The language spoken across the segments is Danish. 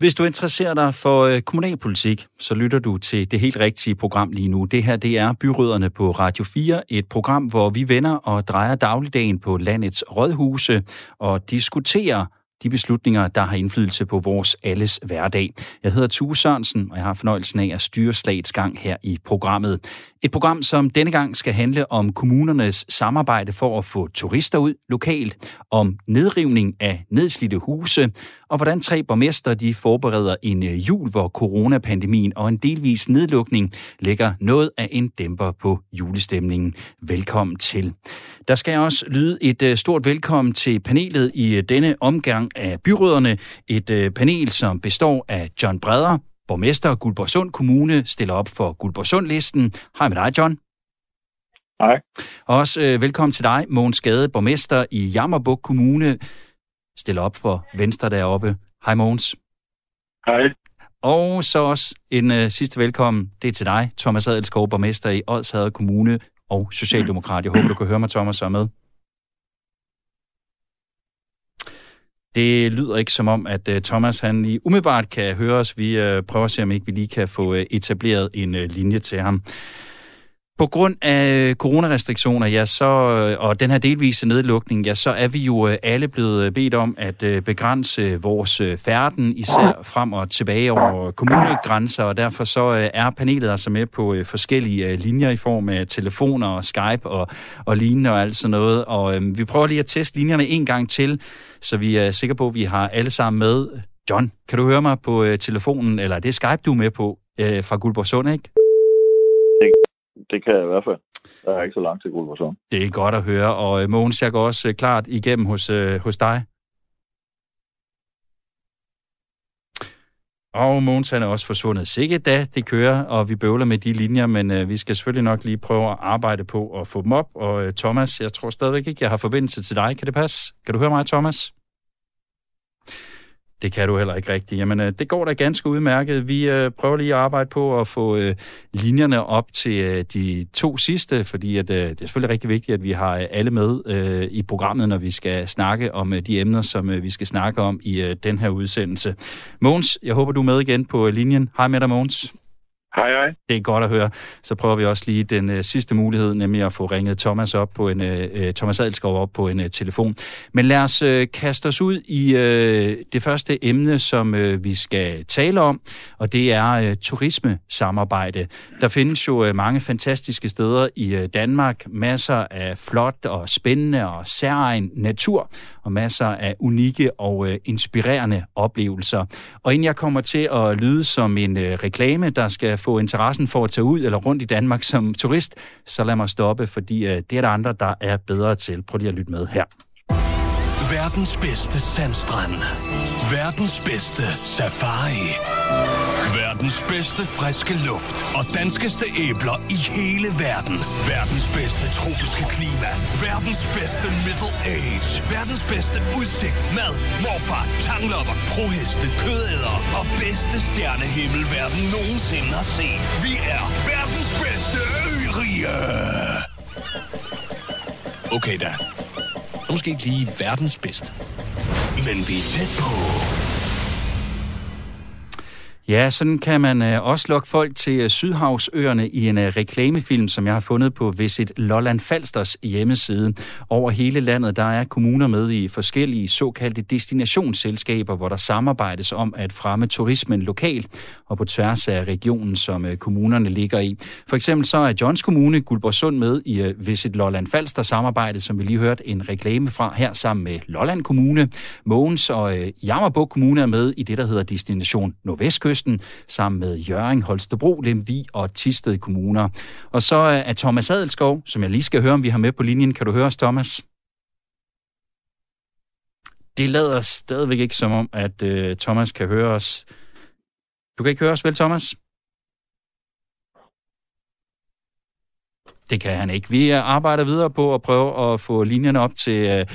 Hvis du interesserer dig for øh, kommunalpolitik, så lytter du til det helt rigtige program lige nu. Det her det er Byrødderne på Radio 4, et program, hvor vi vender og drejer dagligdagen på landets rådhuse og diskuterer de beslutninger, der har indflydelse på vores alles hverdag. Jeg hedder Tue Sørensen, og jeg har fornøjelsen af at styre slagets gang her i programmet. Et program, som denne gang skal handle om kommunernes samarbejde for at få turister ud lokalt, om nedrivning af nedslidte huse, og hvordan tre borgmester de forbereder en øh, jul, hvor coronapandemien og en delvis nedlukning lægger noget af en dæmper på julestemningen. Velkommen til. Der skal også lyde et øh, stort velkommen til panelet i øh, denne omgang af byråderne. Et panel, som består af John Breder, borgmester Guldborgsund Kommune, stiller op for Guldborgsund-listen. Hej med dig, John. Hej. Og også øh, velkommen til dig, Mogens Skade, borgmester i Jammerbuk Kommune, stiller op for Venstre deroppe. Hej Mogens. Hej. Og så også en øh, sidste velkommen, det er til dig, Thomas Adelskov, borgmester i Odshavet Kommune og Socialdemokrat. Jeg håber, du kan høre mig, Thomas, så med. Det lyder ikke som om, at øh, Thomas han lige umiddelbart kan høre os. Vi øh, prøver at se, om ikke vi lige kan få øh, etableret en linje til ham. På grund af coronarestriktioner, ja, så, og den her delvise nedlukning, ja, så er vi jo alle blevet bedt om at begrænse vores færden, især frem og tilbage over kommunegrænser, og derfor så er panelet altså med på forskellige linjer i form af telefoner og Skype og, og lignende og alt sådan noget. Og øhm, vi prøver lige at teste linjerne en gang til, så vi er sikre på, at vi har alle sammen med. John, kan du høre mig på telefonen, eller det er Skype, du er med på fra Guldborgsund, ikke? Det kan jeg i hvert fald. Der er ikke så langt til Guldborgsund. Det er godt at høre, og øh, Mogens, jeg går også øh, klart igennem hos, øh, hos dig. Og Mogens han er også forsvundet. Sikkert da, det kører, og vi bøvler med de linjer, men øh, vi skal selvfølgelig nok lige prøve at arbejde på at få dem op. Og øh, Thomas, jeg tror stadigvæk ikke, jeg har forbindelse til dig. Kan det passe? Kan du høre mig, Thomas? Det kan du heller ikke rigtigt. Jamen, øh, det går da ganske udmærket. Vi øh, prøver lige at arbejde på at få øh, linjerne op til øh, de to sidste, fordi at, øh, det er selvfølgelig rigtig vigtigt, at vi har øh, alle med i programmet, når vi skal snakke om de emner, som vi skal snakke om i den her udsendelse. Mogens, jeg håber, du er med igen på linjen. Hej med dig, Mogens. Hej, hej. Det er godt at høre. Så prøver vi også lige den øh, sidste mulighed, nemlig at få ringet Thomas op på en øh, øh, Thomas Adelskov op på en øh, telefon. Men lad os øh, kaste os ud i øh, det første emne, som øh, vi skal tale om, og det er øh, turismesamarbejde. Der findes jo øh, mange fantastiske steder i øh, Danmark, masser af flot og spændende og særegen natur, og masser af unikke og øh, inspirerende oplevelser. Og inden jeg kommer til at lyde som en øh, reklame, der skal få interessen for at tage ud eller rundt i Danmark som turist, så lad mig stoppe, fordi øh, det er der andre, der er bedre til. Prøv lige at lytte med her. Verdens bedste sandstrand. Verdens bedste safari. Verdens bedste friske luft og danskeste æbler i hele verden. Verdens bedste tropiske klima. Verdens bedste middle age. Verdens bedste udsigt, mad, morfar, tanglopper, proheste, kødæder og bedste stjernehimmel verden nogensinde har set. Vi er verdens bedste ørige. Okay da. Så måske ikke lige verdens bedste. Men vi er tæt på. Ja, sådan kan man øh, også lokke folk til øh, Sydhavsøerne i en øh, reklamefilm, som jeg har fundet på Visit Lolland Falsters hjemmeside. Over hele landet, der er kommuner med i forskellige såkaldte destinationsselskaber, hvor der samarbejdes om at fremme turismen lokalt og på tværs af regionen, som kommunerne ligger i. For eksempel så er Johns Kommune Guldborgsund med i Visit Lolland Falster samarbejde, som vi lige hørte en reklame fra her sammen med Lolland Kommune. Mogens og uh, Kommune er med i det, der hedder Destination Nordvestkyst Kysten, sammen med Jøring, Holstebro, Lemvi og Tisted kommuner. Og så er Thomas Adelskov, som jeg lige skal høre, om vi har med på linjen. Kan du høre os, Thomas? Det lader stadigvæk ikke som om, at øh, Thomas kan høre os. Du kan ikke høre os vel, Thomas? Det kan han ikke. Vi arbejder videre på at prøve at få linjerne op til, øh,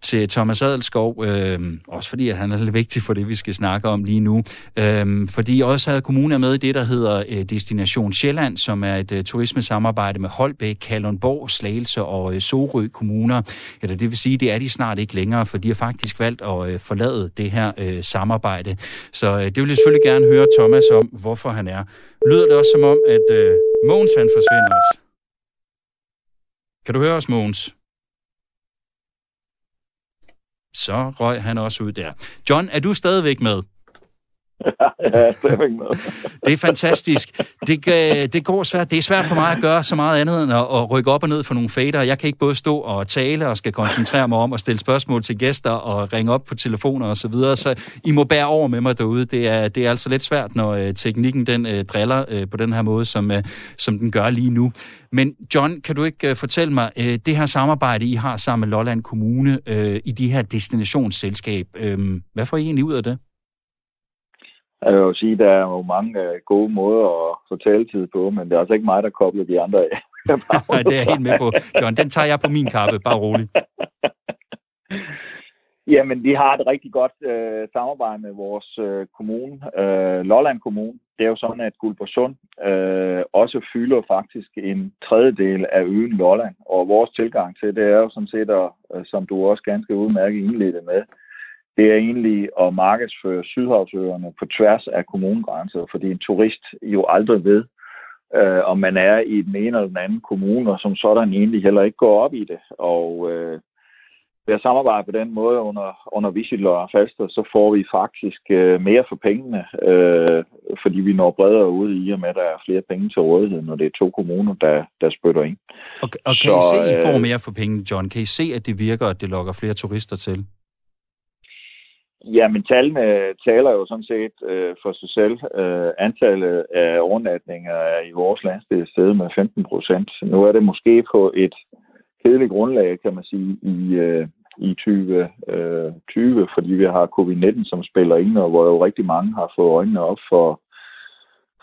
til Thomas Adelskov, øh, også fordi at han er lidt vigtig for det, vi skal snakke om lige nu. Øh, fordi også havde kommunen med i det, der hedder øh, Destination Sjælland, som er et øh, turismesamarbejde med Holbæk, Kalundborg, Slagelse og øh, Sorø kommuner. Eller det vil sige, det er de snart ikke længere, for de har faktisk valgt at øh, forlade det her øh, samarbejde. Så øh, det vil jeg selvfølgelig gerne høre Thomas om, hvorfor han er. Lyder det også som om, at øh, Mogens han forsvinder også? Kan du høre os, Mogens? Så røg han også ud der. John, er du stadigvæk med? Ja, det er fantastisk. Det, øh, det går svært. Det er svært for mig at gøre så meget andet end at, at rykke op og ned for nogle fader. Jeg kan ikke både stå og tale og skal koncentrere mig om at stille spørgsmål til gæster og ringe op på telefoner og så videre. Så I må bære over med mig derude. Det er, det er altså lidt svært, når øh, teknikken den øh, driller på den her måde, som, som den gør lige nu. Men John, kan du ikke fortælle mig, det her samarbejde, I har sammen med Lolland Kommune i de her destinationsselskab, hvad får I egentlig ud af det? Jeg vil jo sige, der er jo mange øh, gode måder at få taletid på, men det er altså ikke mig, der kobler de andre af. Nej, det er jeg helt med på. John, den tager jeg på min kappe, bare rolig. Jamen, vi har et rigtig godt øh, samarbejde med vores øh, kommune, øh, Lolland Kommune. Det er jo sådan, at Guldborgsund øh, også fylder faktisk en tredjedel af øen Lolland. Og vores tilgang til det er jo sådan set, at, øh, som du også ganske udmærket indledte med, det er egentlig at markedsføre Sydhavsøerne på tværs af kommunegrænser, fordi en turist jo aldrig ved, øh, om man er i den ene eller den anden kommune, og som sådan egentlig heller ikke går op i det. Og øh, ved at samarbejde på den måde under, under Visit og Falster, så får vi faktisk øh, mere for pengene, øh, fordi vi når bredere ud i og med, at der er flere penge til rådighed, når det er to kommuner, der, der spytter ind. Og, og kan så, I se, at I får øh, mere for pengene, John? Kan I se, at det virker, at det lokker flere turister til? Ja, men tallene taler jo sådan set øh, for sig selv. Øh, antallet af overnatninger er i vores landsdel stedet med 15 procent. Nu er det måske på et kedeligt grundlag, kan man sige, i, øh, i 2020, øh, fordi vi har covid-19, som spiller ind, og hvor jo rigtig mange har fået øjnene op for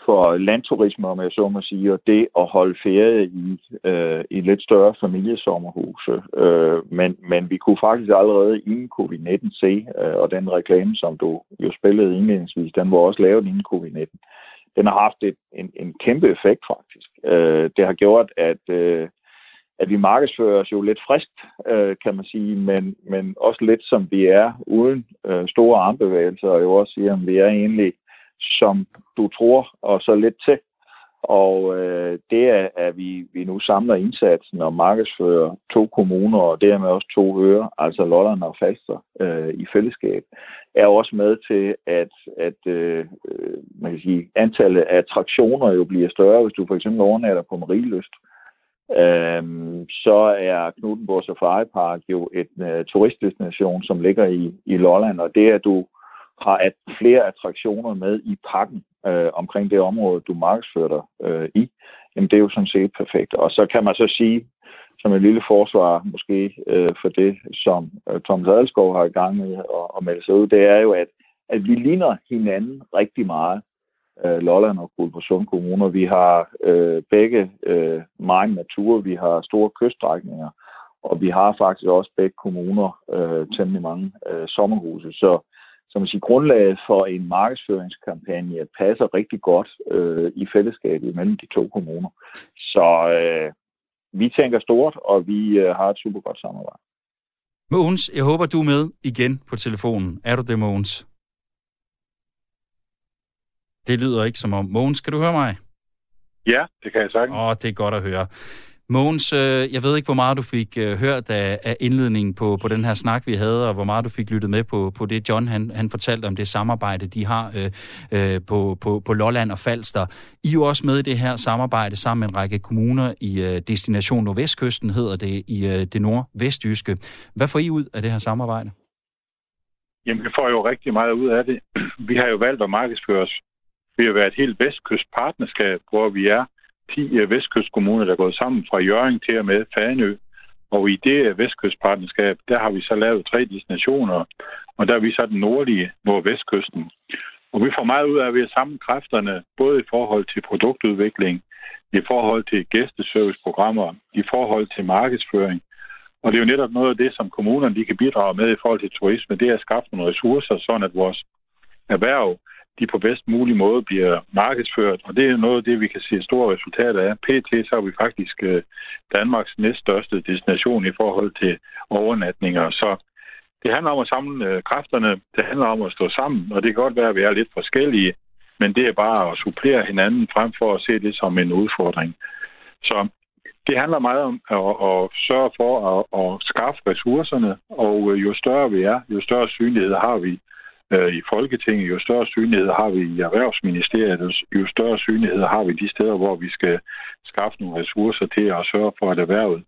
for landturisme, om jeg så må sige, og det at holde ferie i, øh, i lidt større familiesommerhuse. Øh, men, men vi kunne faktisk allerede inden covid-19 se, øh, og den reklame, som du jo spillede indledningsvis, den var også lavet inden covid-19. Den har haft et, en, en kæmpe effekt faktisk. Øh, det har gjort, at, øh, at vi markedsfører os jo lidt frisk, øh, kan man sige, men, men også lidt som vi er, uden øh, store armbevægelser, og jo også siger, at vi er egentlig som du tror, og så lidt til. Og øh, det er, at vi, vi nu samler indsatsen og markedsfører to kommuner, og dermed også to øer, altså Lolland og Falster, øh, i fællesskab, er også med til, at, at øh, øh man kan sige, antallet af attraktioner jo bliver større. Hvis du for eksempel overnatter på Marieløst. øh, så er Knudenborg Safari Park jo et øh, turistdestination, som ligger i, i Lolland, og det er du har at flere attraktioner med i pakken øh, omkring det område, du markedsfører dig øh, i, jamen det er jo sådan set perfekt. Og så kan man så sige, som en lille forsvar måske øh, for det, som øh, Thomas Adelskov har i gang med at, at melde sig ud, det er jo, at, at vi ligner hinanden rigtig meget, øh, Lolland og Guldborgsund kommuner. Vi har øh, begge øh, meget natur, vi har store kyststrækninger, og vi har faktisk også begge kommuner øh, temmelig mange øh, sommerhuse. Så som man siger, grundlaget for en markedsføringskampagne passer rigtig godt øh, i fællesskabet mellem de to kommuner. Så øh, vi tænker stort, og vi øh, har et super godt samarbejde. Mogens, jeg håber, du er med igen på telefonen. Er du det, Mogens? Det lyder ikke som om. Mogens, kan du høre mig? Ja, det kan jeg sagtens. Åh, det er godt at høre. Mogens, øh, jeg ved ikke, hvor meget du fik øh, hørt af, af indledningen på, på den her snak, vi havde, og hvor meget du fik lyttet med på, på det, John han, han fortalte om det samarbejde, de har øh, øh, på, på, på Lolland og Falster. I er jo også med i det her samarbejde sammen med en række kommuner i øh, Destination Nordvestkysten, hedder det, i øh, det nordvestjyske. Hvad får I ud af det her samarbejde? Jamen, vi får jo rigtig meget ud af det. Vi har jo valgt at markedsføre os. Vi har været et helt vestkystpartnerskab, hvor vi er 10 øh, vestkystkommuner, der er gået sammen fra Jørgen til og med Faneø. Og i det øh, vestkystpartnerskab, der har vi så lavet tre destinationer, og der er vi så den nordlige nordvestkysten. Og vi får meget ud af at vi samle kræfterne, både i forhold til produktudvikling, i forhold til gæsteserviceprogrammer, i forhold til markedsføring. Og det er jo netop noget af det, som kommunerne de kan bidrage med i forhold til turisme, det er at skaffe nogle ressourcer, sådan at vores erhverv de på bedst mulig måde bliver markedsført. Og det er noget af det, vi kan se store resultater af. PT så er vi faktisk øh, Danmarks næststørste destination i forhold til overnatninger. Så det handler om at samle øh, kræfterne. Det handler om at stå sammen, og det kan godt være, at vi er lidt forskellige, men det er bare at supplere hinanden frem for at se det som en udfordring. Så det handler meget om at, at sørge for at, at skaffe ressourcerne, og øh, jo større vi er, jo større synlighed har vi øh, i Folketinget, jo større synlighed har vi i Erhvervsministeriet, jo større synlighed har vi de steder, hvor vi skal skaffe nogle ressourcer til at sørge for, at erhvervet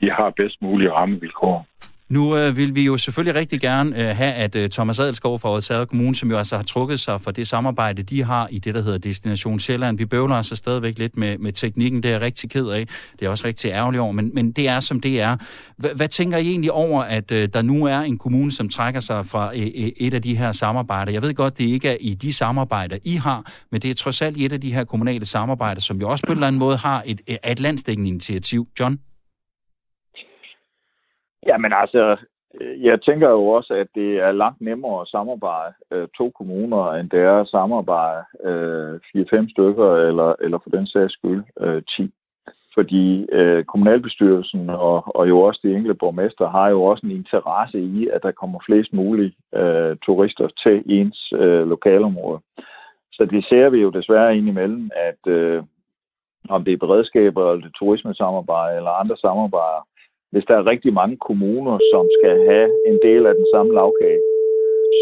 de har bedst mulige rammevilkår. Nu øh, vil vi jo selvfølgelig rigtig gerne øh, have, at øh, Thomas Adelskov fra Odsager Kommune, som jo altså har trukket sig for det samarbejde, de har i det, der hedder Destination Sjælland. Vi bøvler altså stadigvæk lidt med, med teknikken, det er jeg rigtig ked af. Det er også rigtig ærgerligt over, men, men det er, som det er. H- hvad tænker I egentlig over, at øh, der nu er en kommune, som trækker sig fra øh, øh, et af de her samarbejder? Jeg ved godt, det ikke er i de samarbejder, I har, men det er trods alt et af de her kommunale samarbejder, som jo også på en eller anden måde har et, et landsdækkende initiativ. John? Jamen altså, øh, jeg tænker jo også, at det er langt nemmere at samarbejde øh, to kommuner, end det er at samarbejde øh, 4-5 stykker, eller, eller for den sags skyld øh, 10. Fordi øh, kommunalbestyrelsen og, og jo også de enkelte borgmester har jo også en interesse i, at der kommer flest mulige øh, turister til ens øh, lokalområde. Så det ser vi jo desværre indimellem, at øh, om det er beredskaber, eller det er turismesamarbejde, eller andre samarbejder, hvis der er rigtig mange kommuner, som skal have en del af den samme lavkage,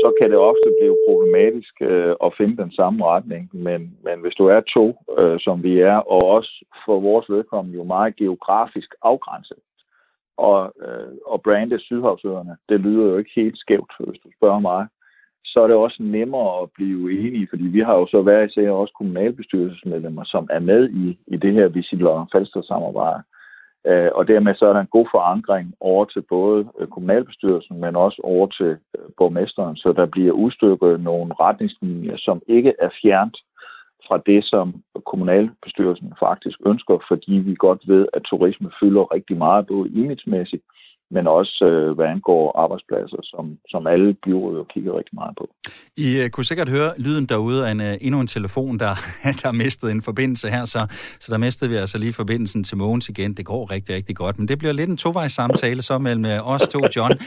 så kan det ofte blive problematisk øh, at finde den samme retning. Men, men hvis du er to, øh, som vi er, og også for vores vedkommende jo meget geografisk afgrænset, og, øh, og brandet Sydhavsøerne, det lyder jo ikke helt skævt, hvis du spørger mig, så er det også nemmere at blive enige, fordi vi har jo så hver især også kommunalbestyrelsesmedlemmer, som er med i, i det her Visit Falster samarbejde. Øh, og dermed så er der en god forankring over til både øh, kommunalbestyrelsen, men også over til øh, borgmesteren, så der bliver udstykket nogle retningslinjer, som ikke er fjernt fra det, som kommunalbestyrelsen faktisk ønsker, fordi vi godt ved, at turisme fylder rigtig meget, både imagemæssigt, men også øh, hvad angår arbejdspladser, som, som alle byråder kigger rigtig meget på. I uh, kunne sikkert høre lyden derude af en, uh, endnu en telefon, der, der mistede en forbindelse her, så, så der mistede vi altså lige forbindelsen til Mogens igen. Det går rigtig, rigtig godt, men det bliver lidt en tovejs samtale så mellem øh, os to, John.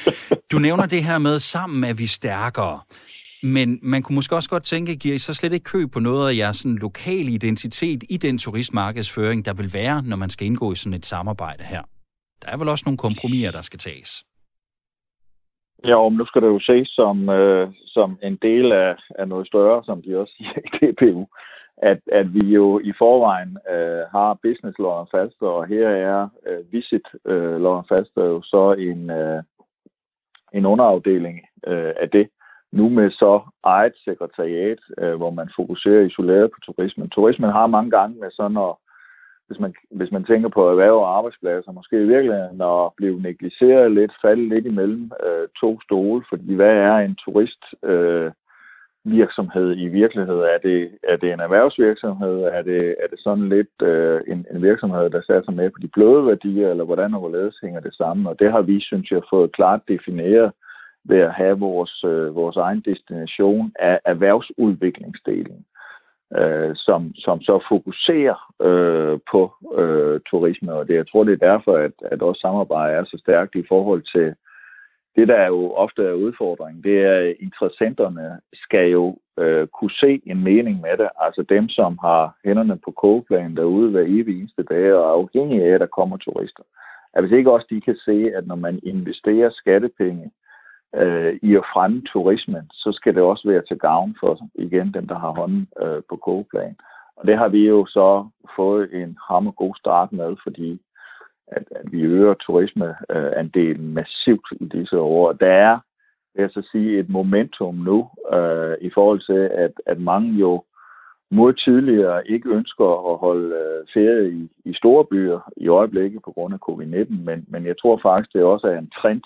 Du nævner det her med, sammen er vi stærkere. Men man kunne måske også godt tænke, giver I så slet ikke køb på noget af jeres sådan, lokale identitet i den turistmarkedsføring, der vil være, når man skal indgå i sådan et samarbejde her? Der er vel også nogle kompromiser, der skal tages? Ja, men nu skal det jo ses som, øh, som en del af, af noget større, som de også siger i DPU, at, at vi jo i forvejen øh, har business Lolland Falster, og her er øh, Visit øh, Lolland Falster jo så en, øh, en underafdeling øh, af det. Nu med så eget sekretariat, øh, hvor man fokuserer isoleret på turismen. Turismen har mange gange med sådan at hvis man, hvis man tænker på erhverv og arbejdspladser, måske i virkeligheden at blive negligeret lidt, falde lidt imellem øh, to stole, fordi hvad er en turist øh, virksomhed i virkeligheden? Er det, er det en erhvervsvirksomhed? Er det, er det sådan lidt øh, en, en virksomhed, der satser med på de bløde værdier, eller hvordan og hvorledes hænger det sammen? Og det har vi, synes jeg, fået klart defineret ved at have vores, øh, vores egen destination af erhvervsudviklingsdelen øh, som, som så fokuserer øh, på øh, turisme. Og det, jeg tror, det er derfor, at, at vores samarbejde er så stærkt i forhold til det, der er jo ofte er udfordringen. Det er, at interessenterne skal jo øh, kunne se en mening med det. Altså dem, som har hænderne på kogeplanen derude hver evig eneste dag og er afhængige af, at der kommer turister. At hvis ikke også de kan se, at når man investerer skattepenge øh, Øh, i at fremme turismen, så skal det også være til gavn for igen dem, der har hånden øh, på kogeplan. Og det har vi jo så fået en hammer god start med, fordi at, at vi øger turismeandelen øh, massivt i disse år. Der er, vil jeg så sige, et momentum nu øh, i forhold til, at, at mange jo mod tidligere ikke ønsker at holde øh, ferie i, i store byer i øjeblikket på grund af covid-19, men, men jeg tror faktisk, det også er en trend,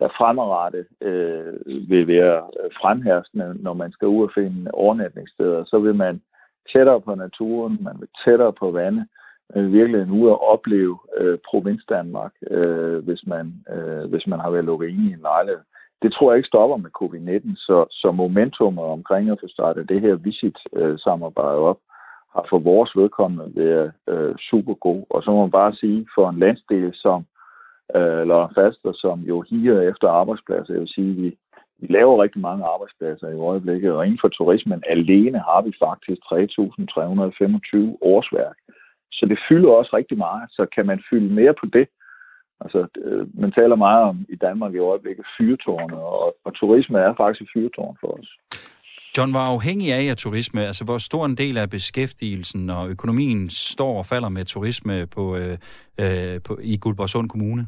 der fremadrettet øh, vil være øh, fremherskende, når man skal ud og finde overnatningssteder. Så vil man tættere på naturen, man vil tættere på vandet, øh, virkelig ud og opleve øh, provins Danmark, øh, hvis, man, øh, hvis man har været lukket ind i en lejlighed. Det tror jeg ikke stopper med covid-19, så, så momentumet omkring at få startet det her visit-samarbejde øh, op, har for vores vedkommende været øh, super god. Og så må man bare sige, for en landsdel som øh, Lolland Faster, som jo higer efter arbejdspladser, jeg vil sige, vi, vi laver rigtig mange arbejdspladser i øjeblikket, og inden for turismen alene har vi faktisk 3.325 årsværk. Så det fylder også rigtig meget, så kan man fylde mere på det. Altså, øh, man taler meget om i Danmark i øjeblikket fyrtårne, og, og turisme er faktisk et fyrtårn for os. John, var afhængig af turisme? Altså, hvor stor en del af beskæftigelsen og økonomien står og falder med turisme på, øh, øh, på, i Guldborgsund Kommune?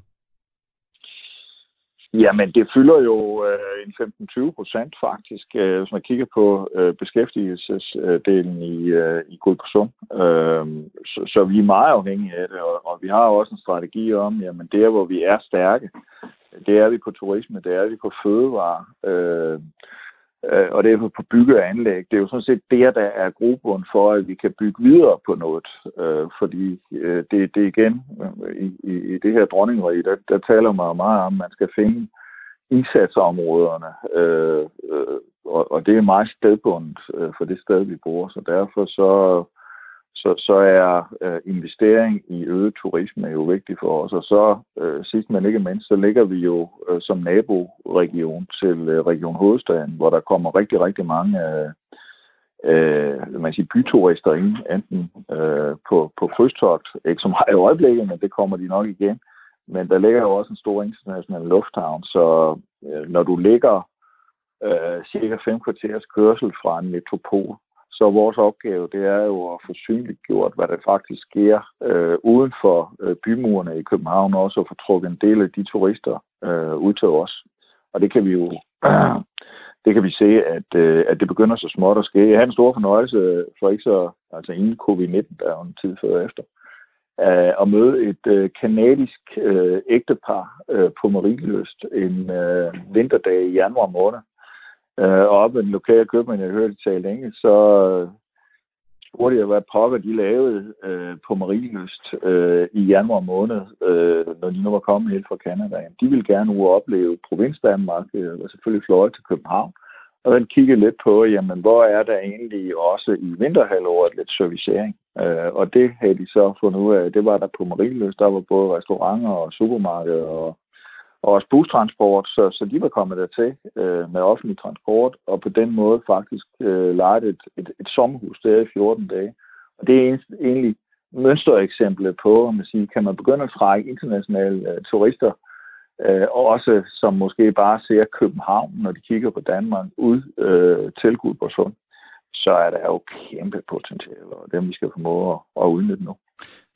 Jamen, det fylder jo øh, en 15-20 procent faktisk, øh, hvis man kigger på øh, beskæftigelsesdelen i, øh, i Guldborgsund. Øh, så, så vi er meget afhængige af det, og, og vi har også en strategi om, jamen der, hvor vi er stærke, det er vi på turisme, det er vi på fødevare. Øh, øh, og det er på bygge og anlæg. Det er jo sådan set der, der er grobund for, at vi kan bygge videre på noget. Øh, fordi øh, det, det igen, øh, i, i, i det her dronningerig, der, der taler man meget om, at man skal finde indsatsområderne, øh, øh, og, og det er meget stedbundet øh, for det sted, vi bor. Så derfor så så, så er øh, investering i øget turisme jo vigtig for os. Og så øh, sidst men ikke mindst, så ligger vi jo øh, som naboregion til øh, Region Hovedstaden, hvor der kommer rigtig, rigtig mange øh, øh, man siger, byturister ind, enten øh, på, på krydstogt, ikke så meget i øjeblikket, men det kommer de nok igen. Men der ligger jo også en stor international lufthavn, så øh, når du ligger øh, cirka fem kvarters kørsel fra en metropol, så vores opgave, det er jo at få synliggjort, hvad der faktisk sker øh, uden for øh, bymurene i København, også at få trukket en del af de turister øh, ud til os. Og det kan vi jo øh, det kan vi se, at, øh, at det begynder så småt at ske. Jeg havde en stor fornøjelse for ikke så, altså inden covid-19, der er jo en tid før efter, øh, at møde et øh, kanadisk øh, ægtepar øh, på Marienløst en øh, vinterdag i januar måned øh, og op med den lokale købmand, jeg hørte tale engelsk, så øh, spurgte jeg, hvad pokker de lavede øh, på Marienøst øh, i januar måned, øh, når de nu var kommet helt fra Canada. De ville gerne nu opleve provins Danmark, øh, og selvfølgelig fløje til København. Og den kiggede lidt på, jamen, hvor er der egentlig også i vinterhalvåret lidt servicering. Øh, og det havde de så fundet ud af. Det var der på Marienløs, Der var både restauranter og supermarkeder og og også bustransport, så, så de var kommet dertil øh, med offentlig transport, og på den måde faktisk øh, lejet et, et, et sommerhus der i 14 dage. Og det er egentlig mønstereksemplet på, om man siger, kan man begynde at trække internationale øh, turister, øh, og også som måske bare ser København, når de kigger på Danmark, ud øh, til Gudborgsund, så er der jo kæmpe potentiale, og dem vi skal formå at, at udnytte nu.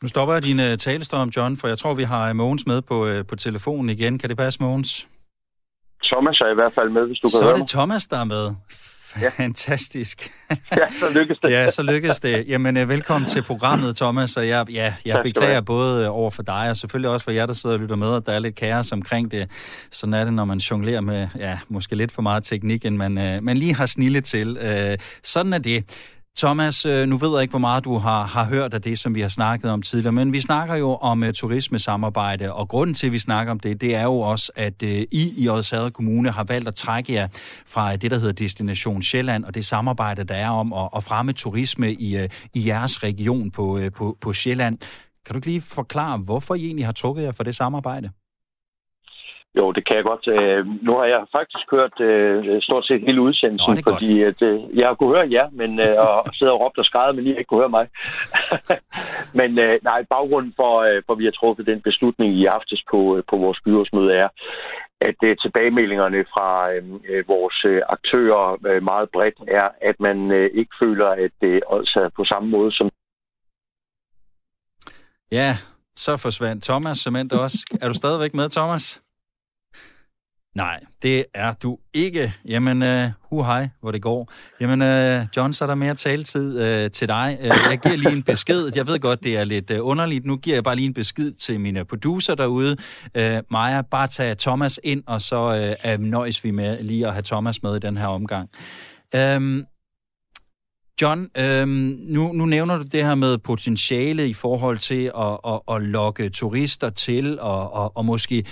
Nu stopper jeg din uh, talestrøm, John, for jeg tror, vi har Mogens med på, uh, på telefonen igen. Kan det passe, Mogens? Thomas er i hvert fald med, hvis du så kan høre Så er det Thomas, der er med. Fantastisk. ja, så lykkes det. ja, så lykkes det. Jamen, velkommen til programmet, Thomas. Og jeg, ja, jeg beklager både over for dig, og selvfølgelig også for jer, der sidder og lytter med, at der er lidt kaos omkring det. Sådan er det, når man jonglerer med, ja, måske lidt for meget teknik, end man, uh, man lige har snillet til. Sådan er det. Thomas, øh, nu ved jeg ikke, hvor meget du har, har hørt af det, som vi har snakket om tidligere, men vi snakker jo om uh, turismesamarbejde, og grunden til, at vi snakker om det, det er jo også, at uh, I i Odshavet Kommune har valgt at trække jer fra det, der hedder Destination Sjælland, og det samarbejde, der er om at, at fremme turisme i, uh, i jeres region på, uh, på, på Sjælland. Kan du ikke lige forklare, hvorfor I egentlig har trukket jer for det samarbejde? Jo, det kan jeg godt. Øh, nu har jeg faktisk hørt øh, stort set hele udsendelsen, Nå, fordi at, øh, jeg har kunne høre jer, men øh, og sidder og råbt og skrevet, men lige ikke kunne høre mig. men øh, nej, baggrunden for, øh, for vi har truffet den beslutning i aftes på, øh, på vores byrådsmøde er, at øh, tilbagemeldingerne fra øh, øh vores øh, aktører øh, meget bredt er, at man øh, ikke føler, at det øh, er på samme måde som... Ja, så forsvandt Thomas simpelthen også. Er du stadigvæk med, Thomas? Nej, det er du ikke. Jamen, øh, uh, hu hej, hvor det går. Jamen, uh, John, så er der mere taletid uh, til dig. Uh, jeg giver lige en besked. Jeg ved godt, det er lidt uh, underligt. Nu giver jeg bare lige en besked til mine producer derude. Uh, Maja, bare tag Thomas ind, og så uh, nøjes vi med lige at have Thomas med i den her omgang. Uh, John, øhm, nu, nu nævner du det her med potentiale i forhold til at, at, at lokke turister til, og, og, og måske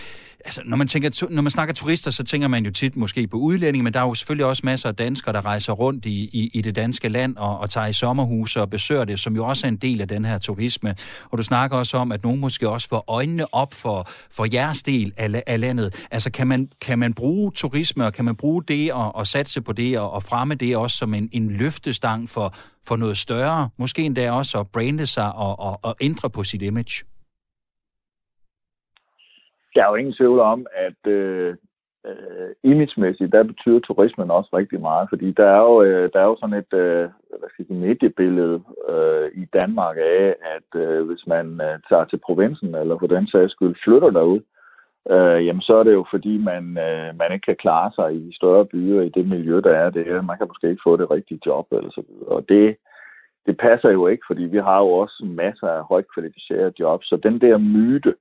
altså, når man, tænker, når man snakker turister, så tænker man jo tit måske på udlændinge, men der er jo selvfølgelig også masser af danskere, der rejser rundt i, i, i det danske land og, og tager i sommerhuse og besøger det, som jo også er en del af den her turisme. Og du snakker også om, at nogen måske også får øjnene op for, for jeres del af, af landet. Altså, kan man, kan man bruge turisme, og kan man bruge det og, og satse på det og, og fremme det også som en, en løftestang for, for noget større? Måske endda også at brande sig og, og, og ændre på sit image? Der er jo ingen tvivl om, at øh, øh, imagemæssigt, der betyder turismen også rigtig meget, fordi der er jo, øh, der er jo sådan et øh, hvad skal jeg, mediebillede øh, i Danmark af, at øh, hvis man øh, tager til provinsen, eller for den sags skyld flytter derud, øh, jamen så er det jo fordi, man, øh, man ikke kan klare sig i større byer, i det miljø, der er det. Man kan måske ikke få det rigtige job, eller så videre. Og det, det passer jo ikke, fordi vi har jo også masser af højt kvalificerede jobs, så den der myte,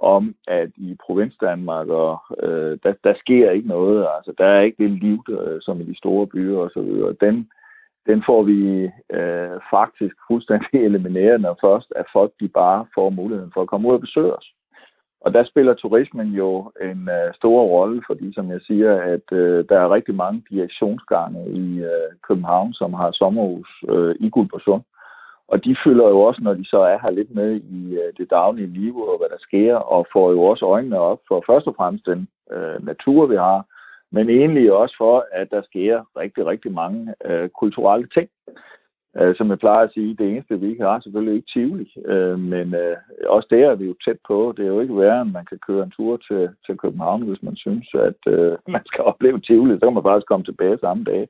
om, at i provinsdanmark, og, øh, der, der sker ikke noget. Altså, der er ikke det liv, der, som i de store byer og så videre. Den, den får vi øh, faktisk fuldstændig elimineret, når først at folk de bare får muligheden for at komme ud og besøge os. Og der spiller turismen jo en øh, stor rolle, fordi som jeg siger, at øh, der er rigtig mange direktionsgange i øh, København, som har sommerhus øh, i Guldborgsund. Og de følger jo også, når de så er her lidt med i øh, det daglige liv og hvad der sker, og får jo også øjnene op for først og fremmest den øh, natur, vi har, men egentlig også for, at der sker rigtig, rigtig mange øh, kulturelle ting. Øh, som jeg plejer at sige, det eneste, vi ikke har, selvfølgelig ikke Tivoli, øh, men øh, også der er vi jo tæt på. Det er jo ikke værre, end man kan køre en tur til, til København, hvis man synes, at øh, man skal opleve Tivoli. Så kan man faktisk komme tilbage samme dag.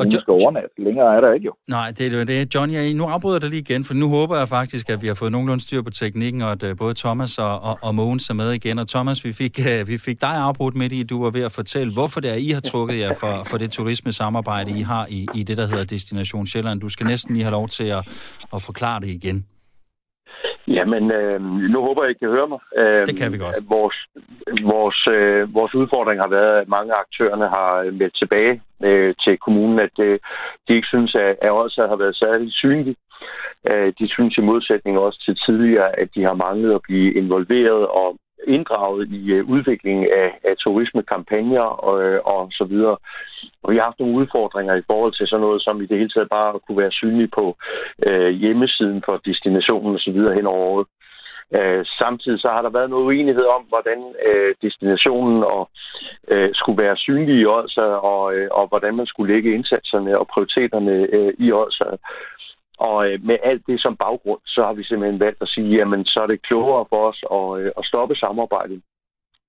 Og jo, skal overnatte. Længere er der ikke jo. Nej, det er jo det. John, jeg, nu afbryder jeg dig lige igen, for nu håber jeg faktisk, at vi har fået nogenlunde styr på teknikken, og at uh, både Thomas og, og, og Mogens er med igen. Og Thomas, vi fik, uh, vi fik dig afbrudt midt i, du var ved at fortælle, hvorfor det er, I har trukket jer for, for det turisme-samarbejde, I har i, i det, der hedder Destination Sjælland. Du skal næsten lige have lov til at, at forklare det igen. Jamen, øh, nu håber jeg, I kan høre mig. Øh, det kan vi godt. Vores, vores, øh, vores udfordring har været, at mange af aktørerne har meldt tilbage øh, til kommunen, at øh, de ikke synes, at, at også har været særligt synlige. Øh, de synes i modsætning også til tidligere, at de har manglet at blive involveret og inddraget i øh, udviklingen af, af turismekampagner og, øh, og så videre. Og vi har haft nogle udfordringer i forhold til sådan noget, som i det hele taget bare kunne være synlig på øh, hjemmesiden for destinationen og så videre hen over året. Øh, samtidig så har der været noget uenighed om, hvordan øh, destinationen og, øh, skulle være synlig i Odsa, og, øh, og hvordan man skulle lægge indsatserne og prioriteterne øh, i Odsad. Og øh, med alt det som baggrund, så har vi simpelthen valgt at sige, jamen så er det klogere for os at, øh, at stoppe samarbejdet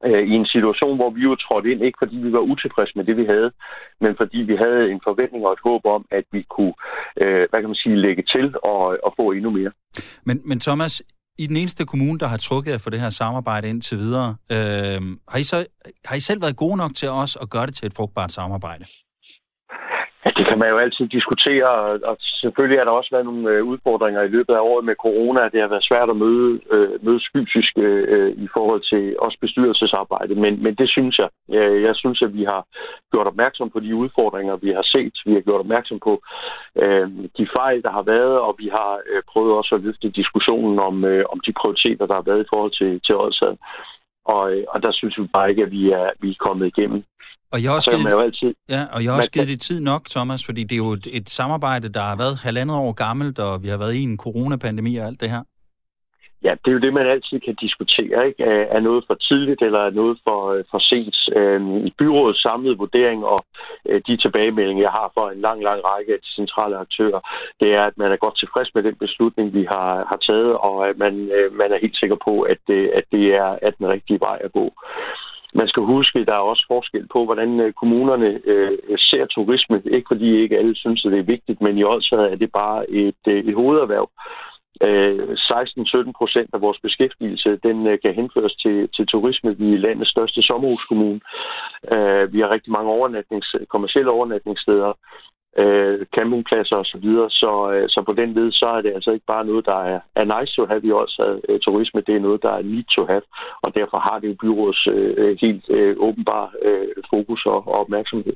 øh, i en situation, hvor vi jo trådte ind, ikke fordi vi var utilfredse med det, vi havde, men fordi vi havde en forventning og et håb om, at vi kunne, øh, hvad kan man sige, lægge til og, øh, og få endnu mere. Men, men Thomas, i den eneste kommune, der har trukket jer for det her samarbejde indtil videre, øh, har, I så, har I selv været gode nok til os at gøre det til et frugtbart samarbejde? Ja, det kan man jo altid diskutere, og selvfølgelig har der også været nogle øh, udfordringer i løbet af året med corona. Det har været svært at møde, øh, mødes fysisk øh, øh i forhold til også bestyrelsesarbejde, men, men det synes jeg. Jeg synes, at vi har gjort opmærksom på de udfordringer, vi har set. Vi har gjort opmærksom på øh, de fejl, der har været, og vi har øh, prøvet også at løfte diskussionen om, øh, om de prioriteter, der har været i forhold til, til Odsad. Og, øh, og der synes vi bare ikke, at vi er, vi er kommet igennem. Og jeg har også, givet, jo altid, ja, og jeg har også givet det tid nok, Thomas, fordi det er jo et, et samarbejde, der har været halvandet år gammelt, og vi har været i en coronapandemi og alt det her. Ja, det er jo det, man altid kan diskutere. Ikke? Er noget for tidligt, eller er noget for, øh, for sent? Øhm, I byrådets samlede vurdering og øh, de tilbagemeldinger, jeg har for en lang, lang række af de centrale aktører, det er, at man er godt tilfreds med den beslutning, vi har, har taget, og at man, øh, man er helt sikker på, at, at det er at den rigtige vej at gå. Man skal huske, at der er også forskel på, hvordan øh, kommunerne øh, ser turisme. Ikke fordi ikke alle synes, at det er vigtigt, men i Odsad er det bare et, øh, et hovederhverv. Øh, 16-17 procent af vores beskæftigelse, den øh, kan henføres til, til turisme. Vi er landets største sommerhuskommune. Øh, vi har rigtig mange overnatnings, kommersielle overnatningssteder, øh, campingpladser osv. Så, videre. så, øh, så på den led, så er det altså ikke bare noget, der er, er nice to have. Vi også øh, turisme, det er noget, der er need to have. Og derfor har det jo byrådets øh, øh, helt øh, åbenbare øh, fokus og, og opmærksomhed.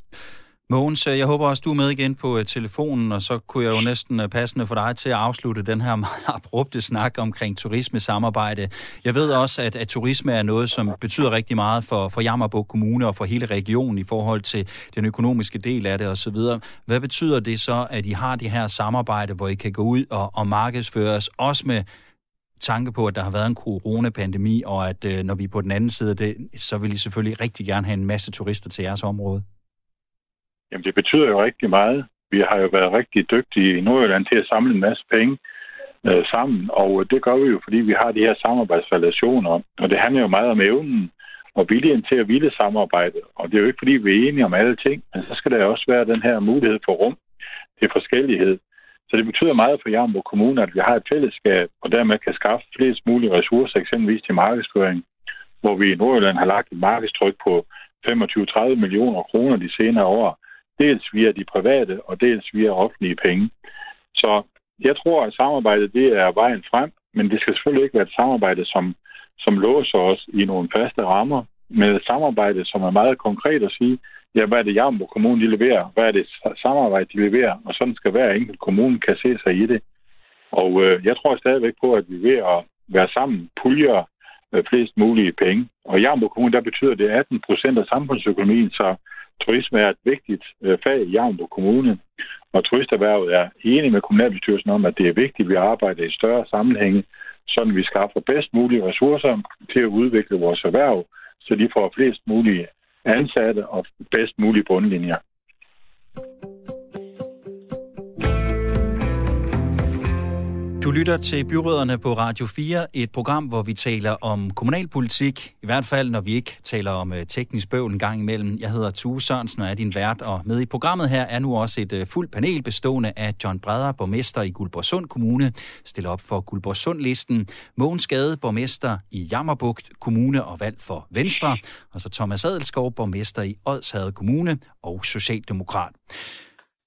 Mogens, øh, jeg håber også, du er med igen på øh, telefonen, og så kunne jeg jo næsten øh, passende for dig til at afslutte den her meget abrupte snak omkring turismesamarbejde. Jeg ved også, at, at turisme er noget, som betyder rigtig meget for, for Jammerbuk Kommune og for hele regionen i forhold til den økonomiske del af det osv. Hvad betyder det så, at I har det her samarbejde, hvor I kan gå ud og, og markedsføres, også med tanke på, at der har været en coronapandemi, og at øh, når vi er på den anden side af det, så vil I selvfølgelig rigtig gerne have en masse turister til jeres område? Jamen, det betyder jo rigtig meget. Vi har jo været rigtig dygtige i Nordjylland til at samle en masse penge øh, sammen, og øh, det gør vi jo, fordi vi har de her samarbejdsrelationer, og det handler jo meget om evnen og viljen til at ville samarbejde. Og det er jo ikke, fordi vi er enige om alle ting, men så skal der også være den her mulighed for rum til forskellighed. Så det betyder meget for Jambo Kommune, at vi har et fællesskab, og dermed kan skaffe flest mulige ressourcer, eksempelvis til markedsføring, hvor vi i Nordjylland har lagt et markedstryk på 25-30 millioner kroner de senere år, dels via de private og dels via offentlige penge. Så jeg tror, at samarbejdet det er vejen frem, men det skal selvfølgelig ikke være et samarbejde, som, som låser os i nogle faste rammer, men et samarbejde, som er meget konkret at sige, ja, hvad er det Jambo Kommune de leverer, hvad er det samarbejde, de leverer, og sådan skal hver enkelt kommune kan se sig i det. Og øh, jeg tror stadigvæk på, at vi ved at være sammen puljer øh, flest mulige penge. Og i Jambo Kommune, der betyder det 18 procent af samfundsøkonomien, så turisme er et vigtigt øh, fag i Jambo Kommune. Og turisterhvervet er enig med kommunalbestyrelsen om, at det er vigtigt, at vi arbejder i større sammenhænge, så vi skaffer bedst mulige ressourcer til at udvikle vores erhverv, så de får flest mulige ansatte og bedst mulige bundlinjer. Lytter til Byråderne på Radio 4, et program, hvor vi taler om kommunalpolitik, i hvert fald når vi ikke taler om øh, teknisk bøvl en gang imellem. Jeg hedder Tue Sørensen og er din vært, og med i programmet her er nu også et øh, fuldt panel bestående af John Breder, borgmester i Guldborgsund Kommune, stiller op for Guldborgsund-listen, Mogens Gade, borgmester i Jammerbugt Kommune og valg for Venstre, og så Thomas Adelskov, borgmester i Odshavet Kommune og Socialdemokrat.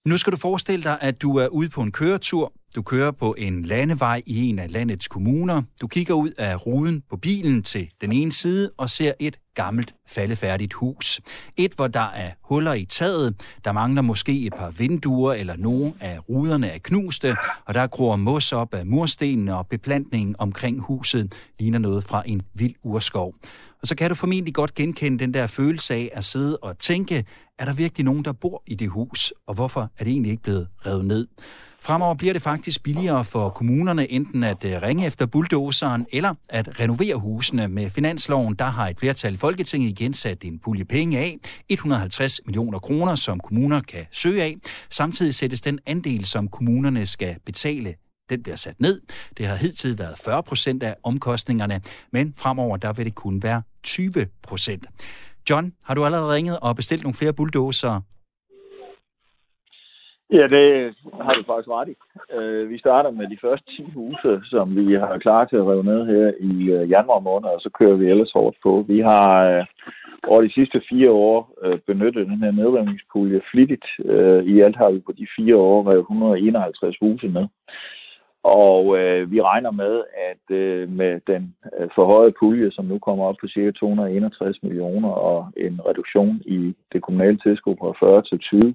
Nu skal du forestille dig, at du er ude på en køretur. Du kører på en landevej i en af landets kommuner. Du kigger ud af ruden på bilen til den ene side og ser et gammelt, faldefærdigt hus. Et, hvor der er huller i taget, der mangler måske et par vinduer, eller nogle af ruderne er knuste, og der gror mos op af murstenene, og beplantningen omkring huset ligner noget fra en vild urskov. Og så kan du formentlig godt genkende den der følelse af at sidde og tænke, er der virkelig nogen, der bor i det hus, og hvorfor er det egentlig ikke blevet revet ned? Fremover bliver det faktisk billigere for kommunerne enten at øh, ringe efter bulldozeren eller at renovere husene. Med finansloven, der har et flertal i Folketinget igen sat en pulje penge af, 150 millioner kroner, som kommuner kan søge af. Samtidig sættes den andel, som kommunerne skal betale den bliver sat ned. Det har hidtil været 40 procent af omkostningerne, men fremover der vil det kun være 20 procent. John, har du allerede ringet og bestilt nogle flere bulldozer? Ja, det har du faktisk ret i. Øh, vi starter med de første 10 huse, som vi har klar til at rive ned her i øh, januar måned, og så kører vi ellers hårdt på. Vi har øh, over de sidste fire år benyttet den her nedrivningspulje flittigt. Uh, I alt har vi på de fire år revet 151 huse ned. Og øh, vi regner med, at øh, med den øh, forhøjede pulje, som nu kommer op på ca. 261 millioner, og en reduktion i det kommunale tilskud fra 40 til 20,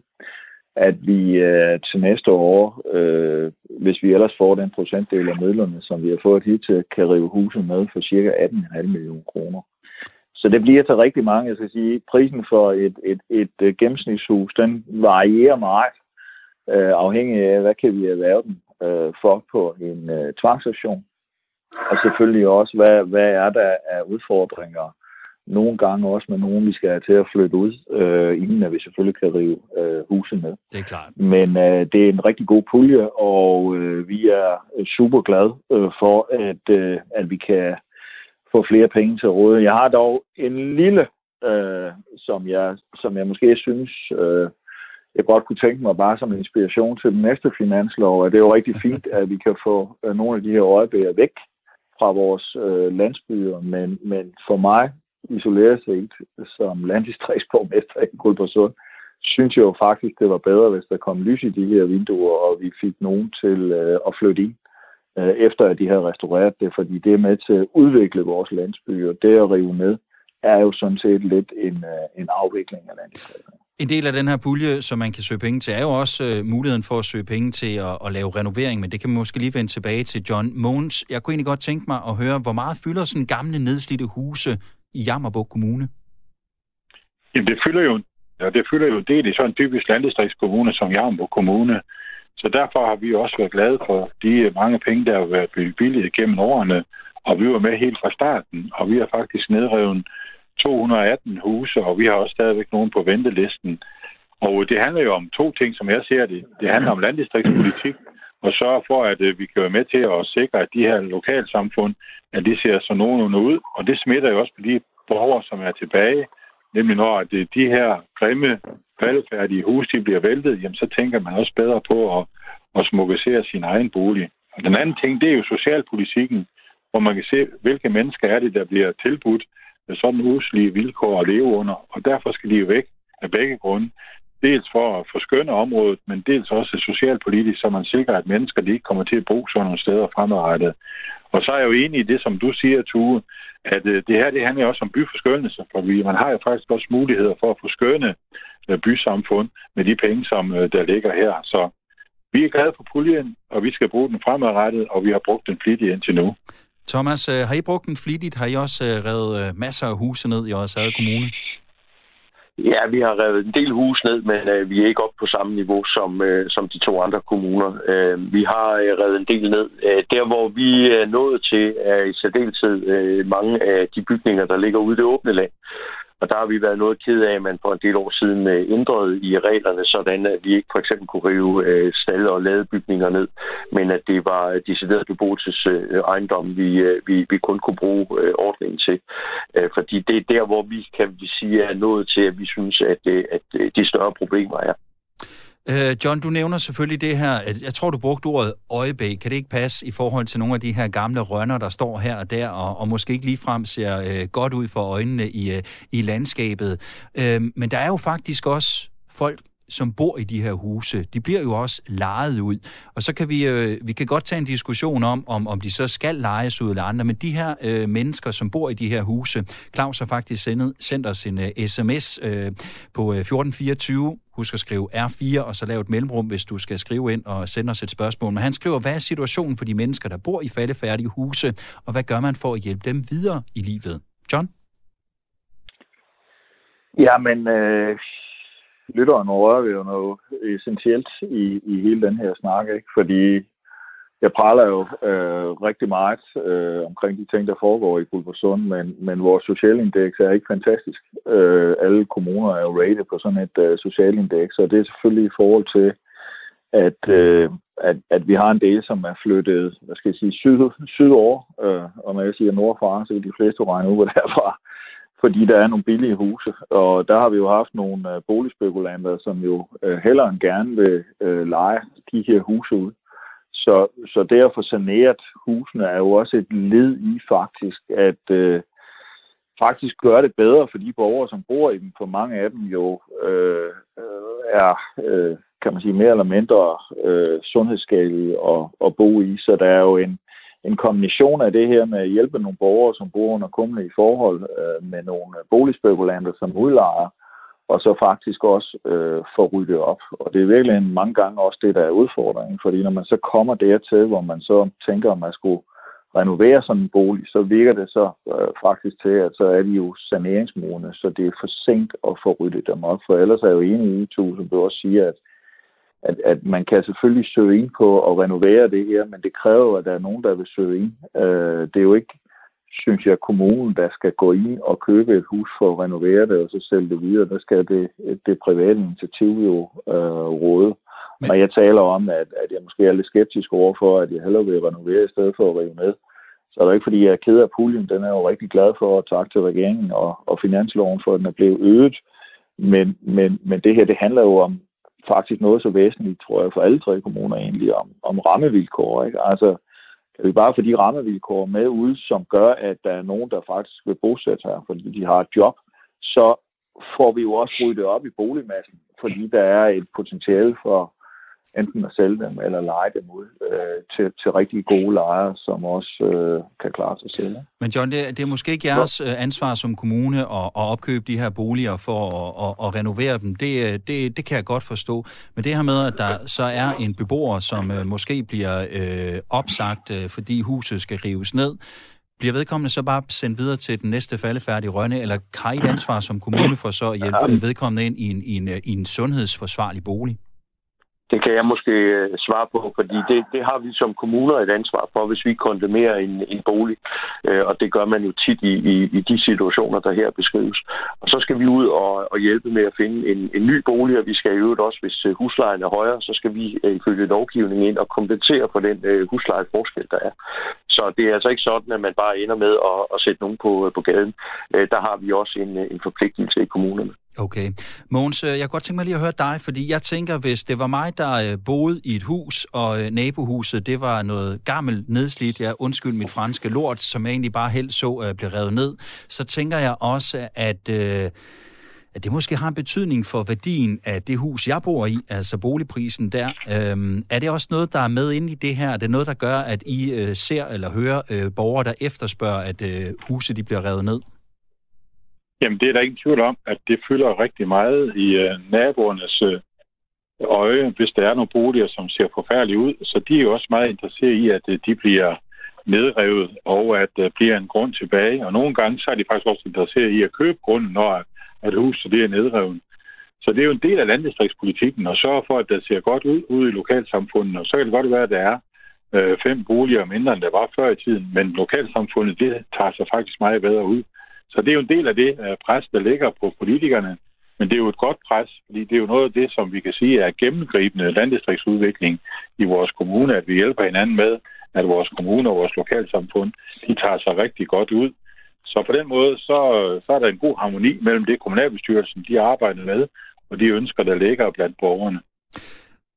at vi øh, til næste år, øh, hvis vi ellers får den procentdel af midlerne, som vi har fået hidtil, kan rive huset med for cirka 18,5 millioner kroner. Så det bliver til rigtig mange. Jeg skal sige, prisen for et, et, et, et gennemsnitshus, den varierer meget, øh, afhængig af, hvad kan vi erhverve den øh, for på en øh, tvangsaktion. Og selvfølgelig også, hvad, hvad er der af udfordringer nogle gange også med nogen, vi skal have til at flytte ud, øh, inden at vi selvfølgelig kan rive øh, huset med. Det er klart. Men øh, det er en rigtig god pulje, og øh, vi er super glade øh, for, at, øh, at vi kan få flere penge til råd. Jeg har dog en lille, øh, som, jeg, som jeg måske synes, øh, jeg godt kunne tænke mig bare som inspiration til den næste finanslov, og det er jo rigtig fint, at vi kan få øh, nogle af de her øjebæger væk fra vores øh, landsbyer, men, men for mig isoleret set som landdistriktsborgmester i Guldborgsund, synes jeg jo faktisk, det var bedre, hvis der kom lys i de her vinduer, og vi fik nogen til øh, at flytte ind, øh, efter at de havde restaureret det, fordi det er med til at udvikle vores landsbyer. Det at rive ned, er jo sådan set lidt en, øh, en afvikling af landdistrikterne. En del af den her pulje, som man kan søge penge til, er jo også øh, muligheden for at søge penge til at, at lave renovering, men det kan man måske lige vende tilbage til John Mogens. Jeg kunne egentlig godt tænke mig at høre, hvor meget fylder sådan gamle nedslidte huse i Jammerburg Kommune? Jamen, det fylder jo, ja, det fylder jo det i sådan en typisk landdistriktskommune som Jammerburg Kommune. Så derfor har vi også været glade for de mange penge, der har været bevilget gennem årene, og vi var med helt fra starten, og vi har faktisk nedrevet 218 huse, og vi har også stadigvæk nogen på ventelisten. Og det handler jo om to ting, som jeg ser det. Det handler om landdistriktspolitik, og sørge for, at øh, vi kan være med til at sikre, at de her lokalsamfund, at de ser så nogenlunde ud. Og det smitter jo også på de borgere, som er tilbage. Nemlig når at øh, de her grimme, faldefærdige huse, de bliver væltet, jamen så tænker man også bedre på at, at smukkesere sin egen bolig. Og den anden ting, det er jo socialpolitikken, hvor man kan se, hvilke mennesker er det, der bliver tilbudt med sådan uslige vilkår at leve under. Og derfor skal de jo væk af begge grunde. Dels for at forskønne området, men dels også socialpolitisk, så man sikrer, at mennesker de ikke kommer til at bo sådan nogle steder fremadrettet. Og så er jeg jo enig i det, som du siger, Tue, at øh, det her det handler også om byforskønnelse, for man har jo faktisk også muligheder for at forskønne øh, bysamfund med de penge, som øh, der ligger her. Så vi er glade for puljen, og vi skal bruge den fremadrettet, og vi har brugt den flittigt indtil nu. Thomas, har I brugt den flittigt? Har I også revet masser af huse ned i Odsherred Kommune? Ja, vi har revet en del hus ned, men øh, vi er ikke oppe på samme niveau som, øh, som de to andre kommuner. Øh, vi har øh, revet en del ned. Øh, der, hvor vi er nået til, er i særdeleshed øh, mange af de bygninger, der ligger ude i det åbne land. Og der har vi været noget ked af, at man for en del år siden øh, ændrede i reglerne, sådan at vi ikke for eksempel kunne rive øh, stalle og ladebygninger ned, men at det var øh, decideret beboelsesejendom, vi, vi, vi kun kunne bruge ordningen til. Fordi det er der, hvor vi kan vi sige er nået til, at vi synes, at, at de større problemer er. Øh, John, du nævner selvfølgelig det her, jeg tror, du brugte ordet øjebæk. Kan det ikke passe i forhold til nogle af de her gamle rønner, der står her og der, og, og måske ikke ligefrem ser øh, godt ud for øjnene i, øh, i landskabet? Øh, men der er jo faktisk også folk, som bor i de her huse, de bliver jo også lejet ud. Og så kan vi, øh, vi kan godt tage en diskussion om, om, om de så skal lejes ud eller andre, men de her øh, mennesker, som bor i de her huse, Claus har faktisk sendet, sendt os en øh, sms øh, på øh, 1424, husk at skrive R4, og så lave et mellemrum, hvis du skal skrive ind og sende os et spørgsmål. Men han skriver, hvad er situationen for de mennesker, der bor i faldefærdige huse, og hvad gør man for at hjælpe dem videre i livet? John? Ja, men øh, lytteren rører vi jo noget essentielt i, i hele den her snak, ikke? fordi jeg praler jo øh, rigtig meget øh, omkring de ting, der foregår i Guldborgsund, men, men vores socialindeks er ikke fantastisk. Øh, alle kommuner er jo rated på sådan et øh, socialindeks, og det er selvfølgelig i forhold til, at, øh, at, at vi har en del, som er flyttet, hvad skal jeg sige, syd, sydover, øh, og når jeg siger nordfra, så vil de fleste regne ud, hvor derfra fordi der er nogle billige huse. Og der har vi jo haft nogle øh, boligspekulanter, som jo øh, hellere end gerne vil øh, lege de her huse ud. Så, så det at få saneret husene er jo også et led i faktisk at øh, faktisk gøre det bedre for de borgere, som bor i dem. For mange af dem jo øh, øh er, øh, kan man sige, mere eller mindre øh, sundhedsskadelige at, at bo i. Så der er jo en, en kombination af det her med at hjælpe nogle borgere, som bor under kummelige forhold, øh, med nogle boligspekulanter som udlejer, og så faktisk også øh, få ryddet op. Og det er virkelig en, mange gange også det, der er udfordringen, fordi når man så kommer dertil, hvor man så tænker, at man skulle renovere sådan en bolig, så virker det så øh, faktisk til, at så er de jo saneringsmodne, så det er for sent at få ryddet dem op. For ellers er jeg jo enig i, som du også siger, at at, at man kan selvfølgelig søge ind på at renovere det her, men det kræver, at der er nogen, der vil søge ind. Øh, det er jo ikke, synes jeg, kommunen, der skal gå ind og købe et hus for at renovere det, og så sælge det videre. Der skal det, det private initiativ jo øh, råde. Men... Når jeg taler om, at, at jeg måske er lidt skeptisk overfor, at jeg hellere vil renovere i stedet for at rive med, så er det ikke, fordi jeg er ked af puljen. Den er jo rigtig glad for at takke til regeringen og, og finansloven for, at den er blevet øget. Men, men, men det her, det handler jo om, faktisk noget så væsentligt, tror jeg, for alle tre kommuner egentlig, om, om rammevilkår. Ikke? Altså, kan vi bare få de rammevilkår med ud, som gør, at der er nogen, der faktisk vil bosætte her, fordi de har et job, så får vi jo også ryddet op i boligmassen, fordi der er et potentiale for, enten at sælge dem eller lege dem ud øh, til, til rigtig gode lejere, som også øh, kan klare sig selv. Men John, det, det er måske ikke jeres. Øh, ansvar som kommune at, at opkøbe de her boliger for at, at, at renovere dem. Det, øh, det, det kan jeg godt forstå. Men det her med, at der så er en beboer, som øh, måske bliver øh, opsagt, øh, fordi huset skal rives ned, bliver vedkommende så bare sendt videre til den næste faldefærdige Rønne, eller har I et ansvar som kommune for så at hjælpe vedkommende ind i en, i en, i en sundhedsforsvarlig bolig? Det kan jeg måske øh, svare på, fordi det, det har vi som kommuner et ansvar for, hvis vi kondemnerer en, en bolig. Øh, og det gør man jo tit i, i, i de situationer, der her beskrives. Og så skal vi ud og, og hjælpe med at finde en, en ny bolig, og vi skal i øvrigt også, hvis øh, huslejen er højere, så skal vi ifølge lovgivningen ind og kompensere for den huslejeforskel, der er. Så det er altså ikke sådan, at man bare ender med at, at sætte nogen på, på gaden. Der har vi også en, en forpligtelse i kommunerne. Okay. Mogens, øh, jeg kunne godt tænke mig lige at høre dig, fordi jeg tænker, hvis det var mig, der øh, boede i et hus, og øh, nabohuset, det var noget gammelt, nedslidt, ja, undskyld mit franske lort, som jeg egentlig bare helst så blev revet ned, så tænker jeg også, at, at det måske har en betydning for værdien af det hus, jeg bor i, altså boligprisen der. Uh, er det også noget, der er med inde i det her? Er det noget, der gør, at I ser eller hører borgere, der efterspørger, at huset de bliver revet ned? Jamen, det er der ingen tvivl om, at det fylder rigtig meget i øh, naboernes øh, øje, hvis der er nogle boliger, som ser forfærdelige ud. Så de er jo også meget interesseret i, at øh, de bliver nedrevet, og at der øh, bliver en grund tilbage. Og nogle gange så er de faktisk også interesseret i at købe grunden, når at huset det er nedrevet. Så det er jo en del af landdistriktspolitikken at sørge for, at det ser godt ud ude i lokalsamfundet. Og så kan det godt være, at der er øh, fem boliger mindre, end der var før i tiden, men lokalsamfundet det tager sig faktisk meget bedre ud. Så det er jo en del af det øh, pres, der ligger på politikerne. Men det er jo et godt pres, fordi det er jo noget af det, som vi kan sige er gennemgribende landdistriktsudvikling i vores kommune, at vi hjælper hinanden med, at vores kommune og vores lokalsamfund, de tager sig rigtig godt ud. Så på den måde, så, så er der en god harmoni mellem det, kommunalbestyrelsen de arbejder med, og de ønsker, der ligger blandt borgerne.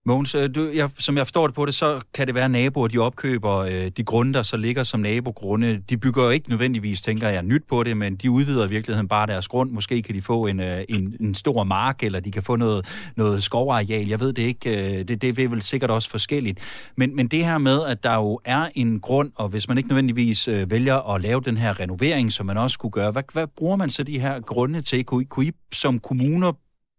Mogens, øh, du, jeg, som jeg forstår det på det, så kan det være naboer, de opkøber øh, de grunde, der så ligger som nabogrunde. De bygger jo ikke nødvendigvis, tænker jeg, nyt på det, men de udvider i virkeligheden bare deres grund. Måske kan de få en, øh, en, en stor mark, eller de kan få noget, noget skovareal. Jeg ved det ikke. Øh, det, det er vel sikkert også forskelligt. Men, men det her med, at der jo er en grund, og hvis man ikke nødvendigvis øh, vælger at lave den her renovering, som man også kunne gøre, hvad, hvad bruger man så de her grunde til? Kunne I, kunne I som kommuner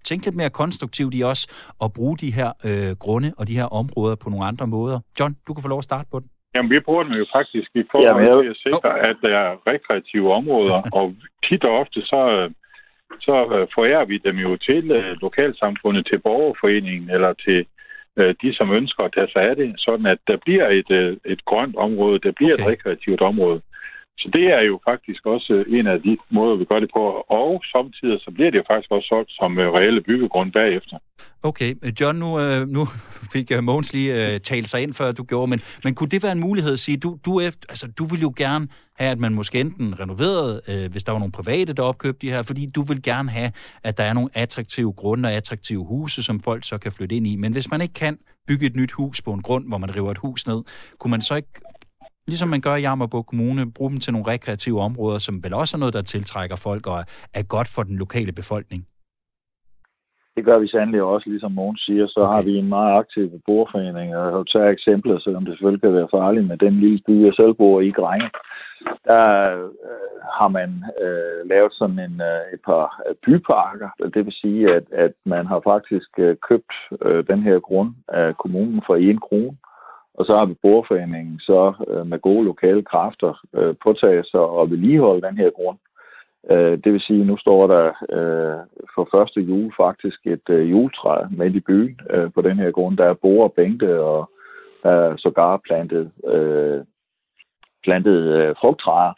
tænke lidt mere konstruktivt i os og bruge de her øh, grunde og de her områder på nogle andre måder. John, du kan få lov at starte på den. Jamen, vi bruger dem jo faktisk i forhold til at sikre, at der er rekreative områder, og tit og ofte så, så øh, forærer vi dem jo til øh, lokalsamfundet, til borgerforeningen eller til øh, de, som ønsker at tage sig af det, sådan at der bliver et, et grønt område, der bliver okay. et rekreativt område. Så det er jo faktisk også øh, en af de måder, vi gør det på. Og samtidig så bliver det jo faktisk også solgt som øh, reelle byggegrund bagefter. Okay, øh, John, nu, nu fik Mogens lige talt sig ind, før du gjorde, men, men kunne det være en mulighed at sige, du, du, efter, altså, du vil jo gerne have, at man måske enten renoverede, øh, hvis der var nogle private, der opkøbte de her, fordi du vil gerne have, at der er nogle attraktive grunde og attraktive huse, som folk så kan flytte ind i. Men hvis man ikke kan bygge et nyt hus på en grund, hvor man river et hus ned, kunne man så ikke ligesom man gør i Jammerburg Kommune, bruge dem til nogle rekreative områder, som vel også er noget, der tiltrækker folk og er godt for den lokale befolkning. Det gør vi sandelig også, ligesom Mogens siger, så okay. har vi en meget aktiv beboerforening, og jeg har taget eksempler, selvom det selvfølgelig kan være farligt med den lille by, jeg selv bor i, Grænge. Der øh, har man øh, lavet sådan en, øh, et par øh, byparker, det vil sige, at, at man har faktisk øh, købt øh, den her grund af kommunen for en krone, og så har vi bordforeningen så øh, med gode lokale kræfter øh, påtaget sig og vedligeholde den her grund. Øh, det vil sige, at nu står der øh, for første jul faktisk et øh, juletræ midt i byen øh, på den her grund. Der er bord og bænke, og der er sågar plantet, øh, plantet øh, frugttræer.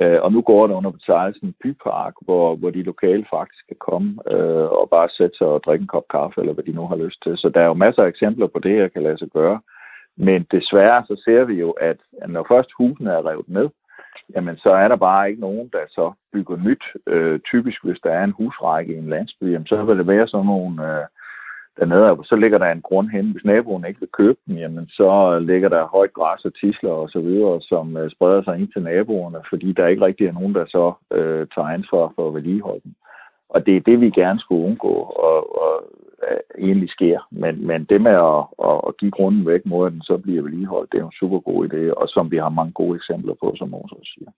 Øh, og nu går det under betegnelsen bypark, hvor, hvor de lokale faktisk kan komme øh, og bare sætte sig og drikke en kop kaffe, eller hvad de nu har lyst til. Så der er jo masser af eksempler på det, jeg kan lade sig gøre. Men desværre så ser vi jo, at når først husene er revet ned, jamen så er der bare ikke nogen, der så bygger nyt. Øh, typisk, hvis der er en husrække i en landsby, jamen så vil det være sådan nogle øh, dernede, og så ligger der en grund hen. Hvis naboen ikke vil købe den, jamen så ligger der højt græs og tisler og så videre, som øh, spreder sig ind til naboerne, fordi der ikke rigtig er nogen, der så øh, tager ansvar for at vedligeholde den. Og det er det, vi gerne skulle undgå. Og, og øh, egentlig sker. Men, men det med at, at, at give grunden væk mod, at den så bliver vedligeholdt, det er en super god idé, og som vi har mange gode eksempler på, som også siger.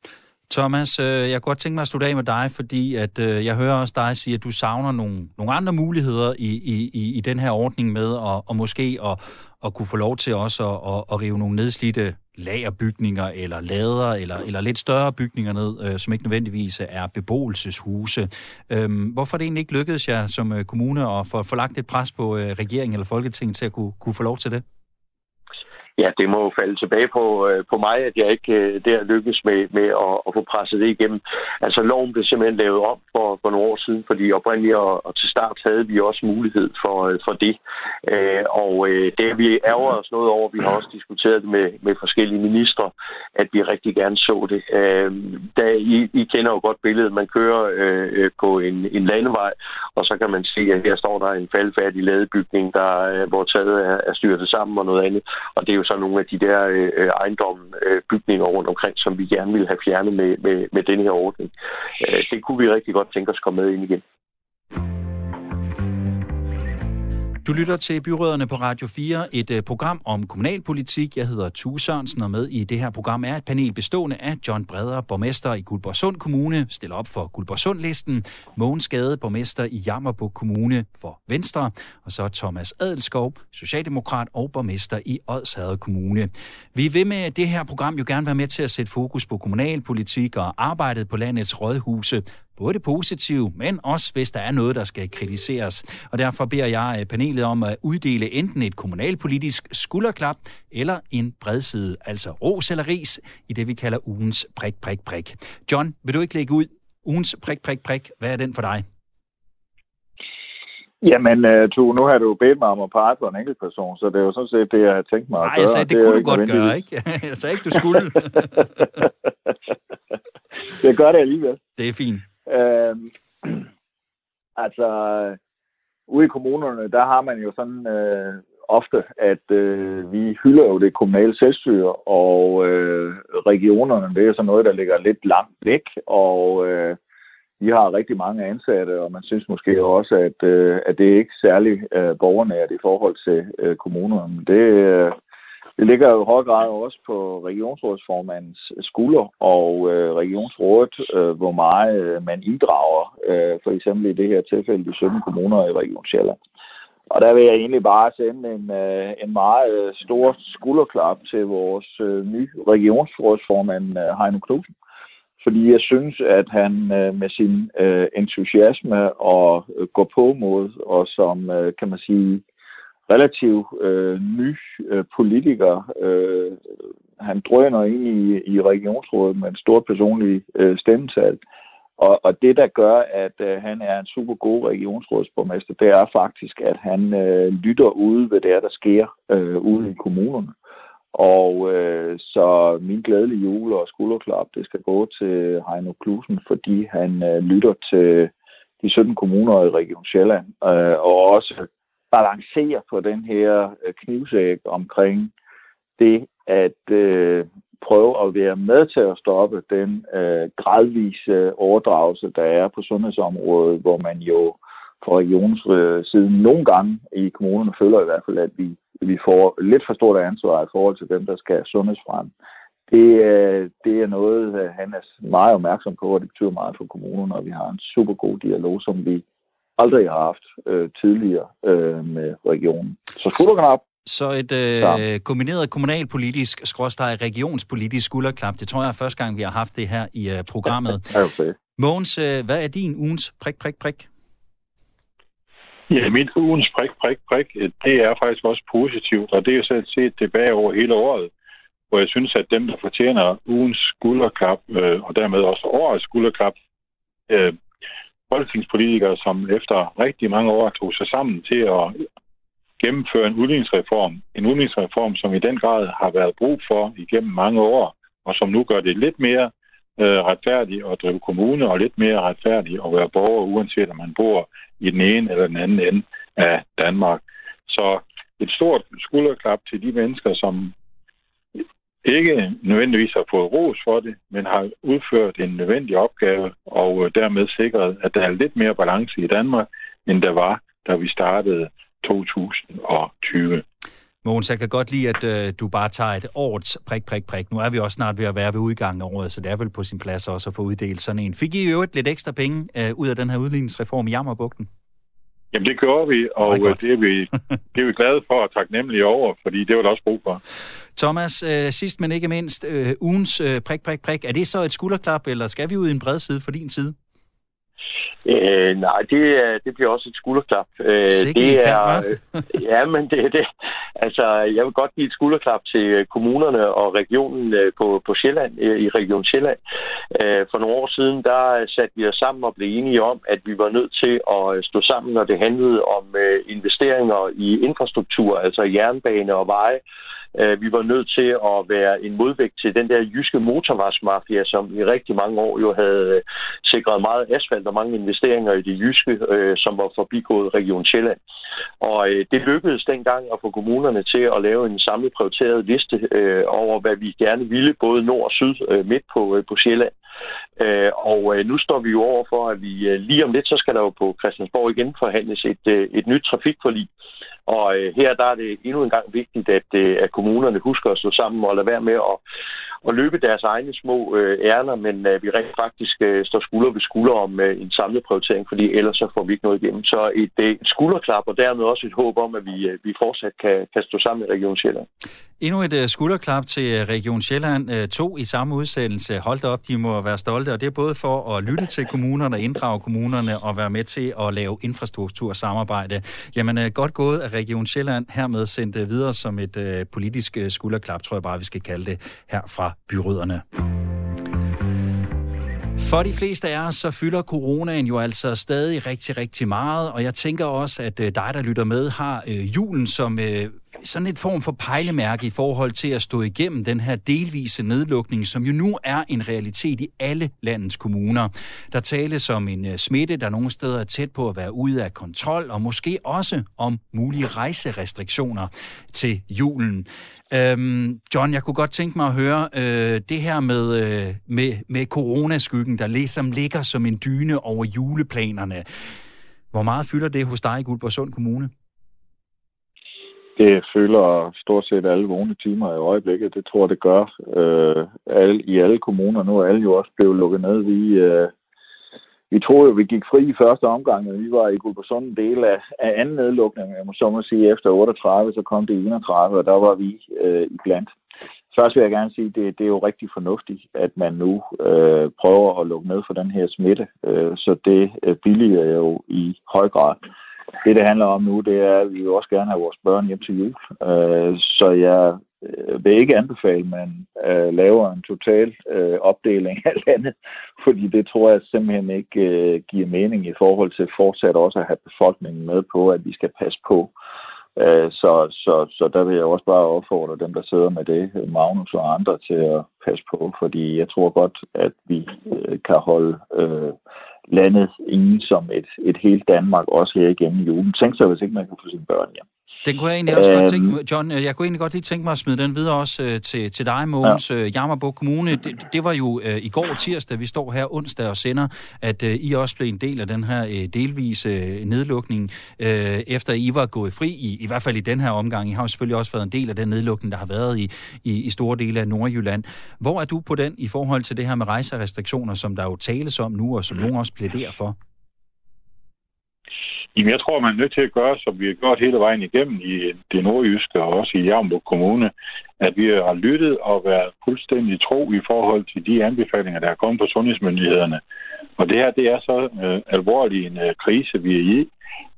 Thomas, øh, jeg kunne godt tænke mig at slutte af med dig, fordi at øh, jeg hører også dig sige, at du savner nogle, nogle andre muligheder i, i, i den her ordning med, og, og måske at, at kunne få lov til også at, at, at rive nogle nedslidte lagerbygninger eller lader eller, eller lidt større bygninger ned, øh, som ikke nødvendigvis er beboelseshuse. Øhm, hvorfor er det egentlig ikke lykkedes jer som øh, kommune at få, få lagt et pres på øh, regeringen eller Folketinget til at kunne, kunne få lov til det? Ja, det må jo falde tilbage på, øh, på mig, at jeg ikke øh, der lykkes med, med at, at få presset det igennem. Altså, loven blev simpelthen lavet om for, for nogle år siden, fordi oprindeligt og, og til start havde vi også mulighed for, øh, for det. Øh, og øh, det vi ærger os noget over, vi har også diskuteret det med, med forskellige ministre, at vi rigtig gerne så det. Øh, da, I, I kender jo godt billedet, man kører øh, øh, på en, en landevej, og så kan man se, at her står der en faldfærdig ladebygning, der, øh, hvor taget er, er styrtet sammen og noget andet. Og det er jo så nogle af de der øh, øh, ejendomme, øh, bygninger rundt omkring, som vi gerne ville have fjernet med, med, med den her ordning. Øh, det kunne vi rigtig godt tænke os at komme med ind igen. Du lytter til Byråderne på Radio 4, et uh, program om kommunalpolitik. Jeg hedder Tue Sørensen, og med i det her program er et panel bestående af John Breder, borgmester i Guldborgsund Kommune, stiller op for Guldborgsund-listen, Mogens Gade, borgmester i Jammerburg Kommune for Venstre, og så Thomas Adelskov, socialdemokrat og borgmester i Odsherred Kommune. Vi vil med det her program jo gerne være med til at sætte fokus på kommunalpolitik og arbejdet på landets rådhuse, både det positive, men også hvis der er noget, der skal kritiseres. Og derfor beder jeg øh, panelet om at uddele enten et kommunalpolitisk skulderklap eller en bredside, altså ros eller ris, i det vi kalder ugens prik, prik, prik. John, vil du ikke lægge ud ugens prik, prik, prik? Hvad er den for dig? Jamen, uh, tu, nu har du bedt mig om at pege på en enkelt person, så det er jo sådan set det, jeg har tænkt mig at Nej, gøre. Nej, jeg sagde, det, det kunne du godt gøre, ikke? Jeg sagde ikke, du skulle. jeg gør det alligevel. Det er fint. Øh, altså, ude i kommunerne, der har man jo sådan øh, ofte, at øh, vi hylder jo det kommunale selvstyre, og øh, regionerne, det er sådan noget, der ligger lidt langt væk, og øh, vi har rigtig mange ansatte, og man synes måske også, at, øh, at det er ikke særlig øh, borgernært i forhold til øh, kommunerne. Det, øh, det ligger jo i høj grad også på regionsrådsformandens skulder og øh, regionsrådet, øh, hvor meget øh, man inddrager, øh, for eksempel i det her tilfælde de 17 kommuner i Region Sjælland. Og der vil jeg egentlig bare sende en, øh, en meget øh, stor skulderklap til vores øh, nye regionsrådsformand, øh, Heino Knudsen. Fordi jeg synes, at han øh, med sin øh, entusiasme og øh, gå på mod, og som, øh, kan man sige, relativt øh, ny øh, politiker. Øh, han drøner ind i, i regionsrådet med en stor personlig øh, stemmetal. Og, og det, der gør, at øh, han er en super god regionsrådsborgmester, det er faktisk, at han øh, lytter ude ved det, der sker øh, ude i kommunerne. Og øh, så min glædelige jul og skulderklap, det skal gå til Heino Klusen, fordi han øh, lytter til de 17 kommuner i Region Sjælland, øh, og også balancere på den her øh, knivsæk omkring det at øh, prøve at være med til at stoppe den øh, gradvise overdragelse, der er på sundhedsområdet, hvor man jo fra regionens øh, side nogle gange i kommunerne føler i hvert fald, at vi, vi får lidt for stort ansvar i forhold til dem, der skal sundhedsfrem. Det, øh, det er noget, øh, han er meget opmærksom på, og det betyder meget for kommunerne, og vi har en super god dialog, som vi aldrig har haft øh, tidligere øh, med regionen. Så skulderklap. Så et øh, kombineret kommunalpolitisk, skråstrej regionspolitisk skulderklap, det tror jeg er første gang, vi har haft det her i øh, programmet. okay. Mogens, øh, hvad er din ugens prik, prik, prik? Ja, mit ugens prik, prik, prik, det er faktisk også positivt, og det er jo selv set tilbage over hele året, hvor jeg synes, at dem, der fortjener ugens skulderklap, øh, og dermed også årets skulderklap, øh, folketingspolitikere, som efter rigtig mange år tog sig sammen til at gennemføre en udligningsreform. En udligningsreform, som i den grad har været brug for igennem mange år, og som nu gør det lidt mere øh, retfærdigt at drive kommune, og lidt mere retfærdigt at være borger, uanset om man bor i den ene eller den anden ende af Danmark. Så et stort skulderklap til de mennesker, som ikke nødvendigvis har fået ros for det, men har udført en nødvendig opgave og øh, dermed sikret, at der er lidt mere balance i Danmark, end der var da vi startede 2020. Mogens, jeg kan godt lide, at øh, du bare tager et årets prik, prik, prik. Nu er vi også snart ved at være ved udgangen af året, så det er vel på sin plads også at få uddelt sådan en. Fik I øvrigt lidt ekstra penge øh, ud af den her udligningsreform i Jammerbugten? Jamen det gjorde vi, og oh det, er vi, det er vi glade for og taknemmelige over, fordi det var der også brug for. Thomas, øh, sidst men ikke mindst, øh, ugens øh, prik, prik, prik. Er det så et skulderklap, eller skal vi ud i en bred side for din side? Øh, nej, det, det bliver også et skulderklap. Øh, det er, ja, men det er det. Altså, jeg vil godt give et skulderklap til kommunerne og regionen øh, på, på Sjælland, øh, i Region Sjælland. Øh, for nogle år siden, der satte vi os sammen og blev enige om, at vi var nødt til at stå sammen, når det handlede om investeringer i infrastruktur, altså jernbane og veje, Øh, vi var nødt til at være en modvægt til den der jyske motorvejsmafia, som i rigtig mange år jo havde øh, sikret meget asfalt og mange investeringer i det jyske, øh, som var forbigået Region Sjælland. Og øh, det lykkedes dengang at få kommunerne til at lave en samlet prioriteret liste øh, over, hvad vi gerne ville, både nord og syd midt på, på Sjælland. Øh, og øh, nu står vi jo over for, at vi øh, lige om lidt, så skal der jo på Christiansborg igen forhandles et, et nyt trafikforlig. Og øh, her der er det endnu en gang vigtigt, at, øh, at kommunerne husker at stå sammen og lade være med at, at løbe deres egne små øh, ærner, men at vi rent faktisk øh, står skulder ved skulder om øh, en samlet prioritering, fordi ellers så får vi ikke noget igennem. Så et, øh, et skulderklap og dermed også et håb om, at vi, øh, vi fortsat kan, kan stå sammen i Region Sjælland. Endnu et øh, skulderklap til øh, Region Sjælland. To i samme udsendelse. Hold op, de må være stolte, og det er både for at lytte til kommunerne, inddrage kommunerne og være med til at lave infrastruktursamarbejde. Jamen, godt gået af Region Sjælland hermed sendt videre som et politisk skulderklap, tror jeg bare, vi skal kalde det her fra byråderne. For de fleste af os, så fylder coronaen jo altså stadig rigtig, rigtig meget, og jeg tænker også, at øh, dig, der lytter med, har øh, julen som øh, sådan et form for pejlemærke i forhold til at stå igennem den her delvise nedlukning, som jo nu er en realitet i alle landets kommuner. Der tales om en øh, smitte, der nogle steder er tæt på at være ude af kontrol, og måske også om mulige rejserestriktioner til julen. Øhm, John, jeg kunne godt tænke mig at høre øh, det her med, øh, med, med coronaskyggen, der ligesom ligger som en dyne over juleplanerne. Hvor meget fylder det hos dig i Guldborgsund Kommune? Det føler stort set alle vågne timer i øjeblikket. Det tror jeg, det gør øh, alle, i alle kommuner. Nu er alle jo også blevet lukket ned. Vi, øh, vi troede jo, vi gik fri i første omgang, og vi var i Guldborgsund en del af, af anden nedlukning. Jeg må så må sige, efter 38, så kom det 31, og der var vi øh, i blandt. Først vil jeg gerne sige, at det, det er jo rigtig fornuftigt, at man nu øh, prøver at lukke ned for den her smitte. Øh, så det øh, billiger jo i høj grad det, det handler om nu, det er, at vi vil også gerne have vores børn hjem til jul. Øh, så jeg øh, vil ikke anbefale, at man øh, laver en total øh, opdeling af landet, fordi det tror jeg simpelthen ikke øh, giver mening i forhold til fortsat også at have befolkningen med på, at vi skal passe på. Øh, så, så, så der vil jeg også bare opfordre dem, der sidder med det, Magnus og andre, til at passe på, fordi jeg tror godt, at vi øh, kan holde øh, landet inde som et, et helt Danmark, også her igennem julen. Tænk sig, hvis ikke man kan få sine børn hjem. Den kunne jeg egentlig også øhm, godt tænke, John, jeg kunne egentlig godt lige tænke mig at smide den videre også øh, til, til dig, Mogens. Ja. Øh, Jammerburg Kommune, det, det var jo øh, i går tirsdag, vi står her onsdag og sender, at øh, I også blev en del af den her øh, delvise øh, nedlukning, øh, efter I var gået fri, i, i hvert fald i den her omgang. I har jo selvfølgelig også været en del af den nedlukning, der har været i, i, i store dele af Nordjylland. Hvor er du på den i forhold til det her med rejserestriktioner, som der jo tales om nu, og som nogen også plæderer for? Jamen, jeg tror, man er nødt til at gøre, som vi har gjort hele vejen igennem i det nordjyske og også i Javnburg Kommune, at vi har lyttet og været fuldstændig tro i forhold til de anbefalinger, der er kommet på sundhedsmyndighederne. Og det her, det er så øh, alvorlig en øh, krise, vi er i,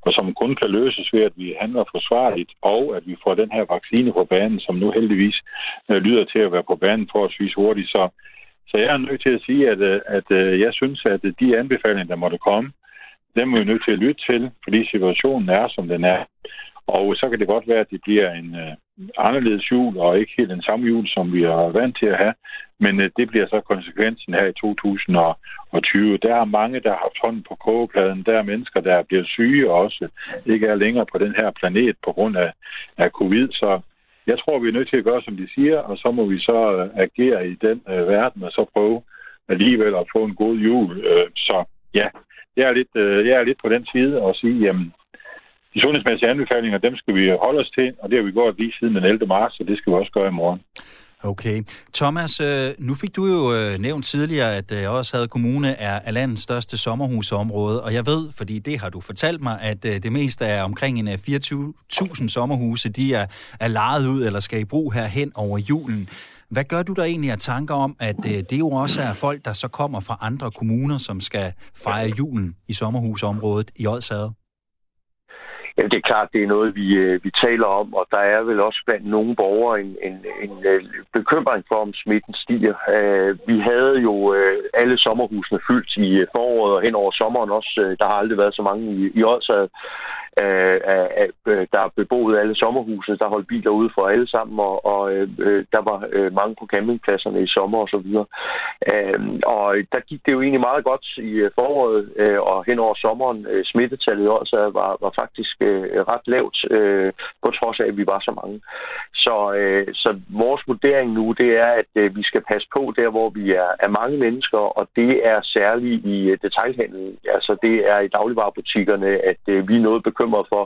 og som kun kan løses ved, at vi handler forsvarligt, og at vi får den her vaccine på banen, som nu heldigvis øh, lyder til at være på banen forholdsvis hurtigt. Så, så jeg er nødt til at sige, at, øh, at øh, jeg synes, at de anbefalinger, der måtte komme, dem er vi nødt til at lytte til, fordi situationen er, som den er. Og så kan det godt være, at det bliver en øh, anderledes jul, og ikke helt den samme jul, som vi er vant til at have. Men øh, det bliver så konsekvensen her i 2020. Der er mange, der har haft hånden på kogepladen. Der er mennesker, der bliver syge og også ikke er længere på den her planet på grund af, af covid. Så jeg tror, vi er nødt til at gøre, som de siger, og så må vi så øh, agere i den øh, verden, og så prøve alligevel at få en god jul. Øh, så ja, jeg er lidt, øh, jeg er lidt på den side og sige, jamen, de sundhedsmæssige anbefalinger, dem skal vi holde os til, og det har vi gjort lige siden den 11. marts, og det skal vi også gøre i morgen. Okay. Thomas, øh, nu fik du jo øh, nævnt tidligere, at øh, Årshavet også Kommune er landets største sommerhusområde, og jeg ved, fordi det har du fortalt mig, at det meste er omkring 24.000 sommerhuse, de er, er lejet ud eller skal i brug her hen over julen. Hvad gør du der egentlig af tanker om, at øh, det jo også er folk, der så kommer fra andre kommuner, som skal fejre julen i sommerhusområdet i Odsade? Ja, det er klart, det er noget, vi, øh, vi taler om, og der er vel også blandt nogle borgere en, en, en, øh, bekymring for, om smitten stiger. Vi havde jo alle sommerhusene fyldt i foråret og hen over sommeren også. Der har aldrig været så mange i, i Odsad øh, øh, der beboede alle sommerhuse, der holdt biler ude for alle sammen, og, og øh, øh, der var øh, mange på campingpladserne i sommer og så videre. Øh, og der gik det jo egentlig meget godt i øh, foråret øh, og hen over sommeren. Øh, smittetallet også var, var faktisk øh, ret lavt, øh, på trods af, at vi var så mange. Så, øh, så vores vurdering nu, det er, at øh, vi skal passe på der, hvor vi er, er mange mennesker, og det er særligt i øh, detaljhandlen. Altså det er i dagligvarerbutikkerne, at øh, vi er noget bekymret bekymret for,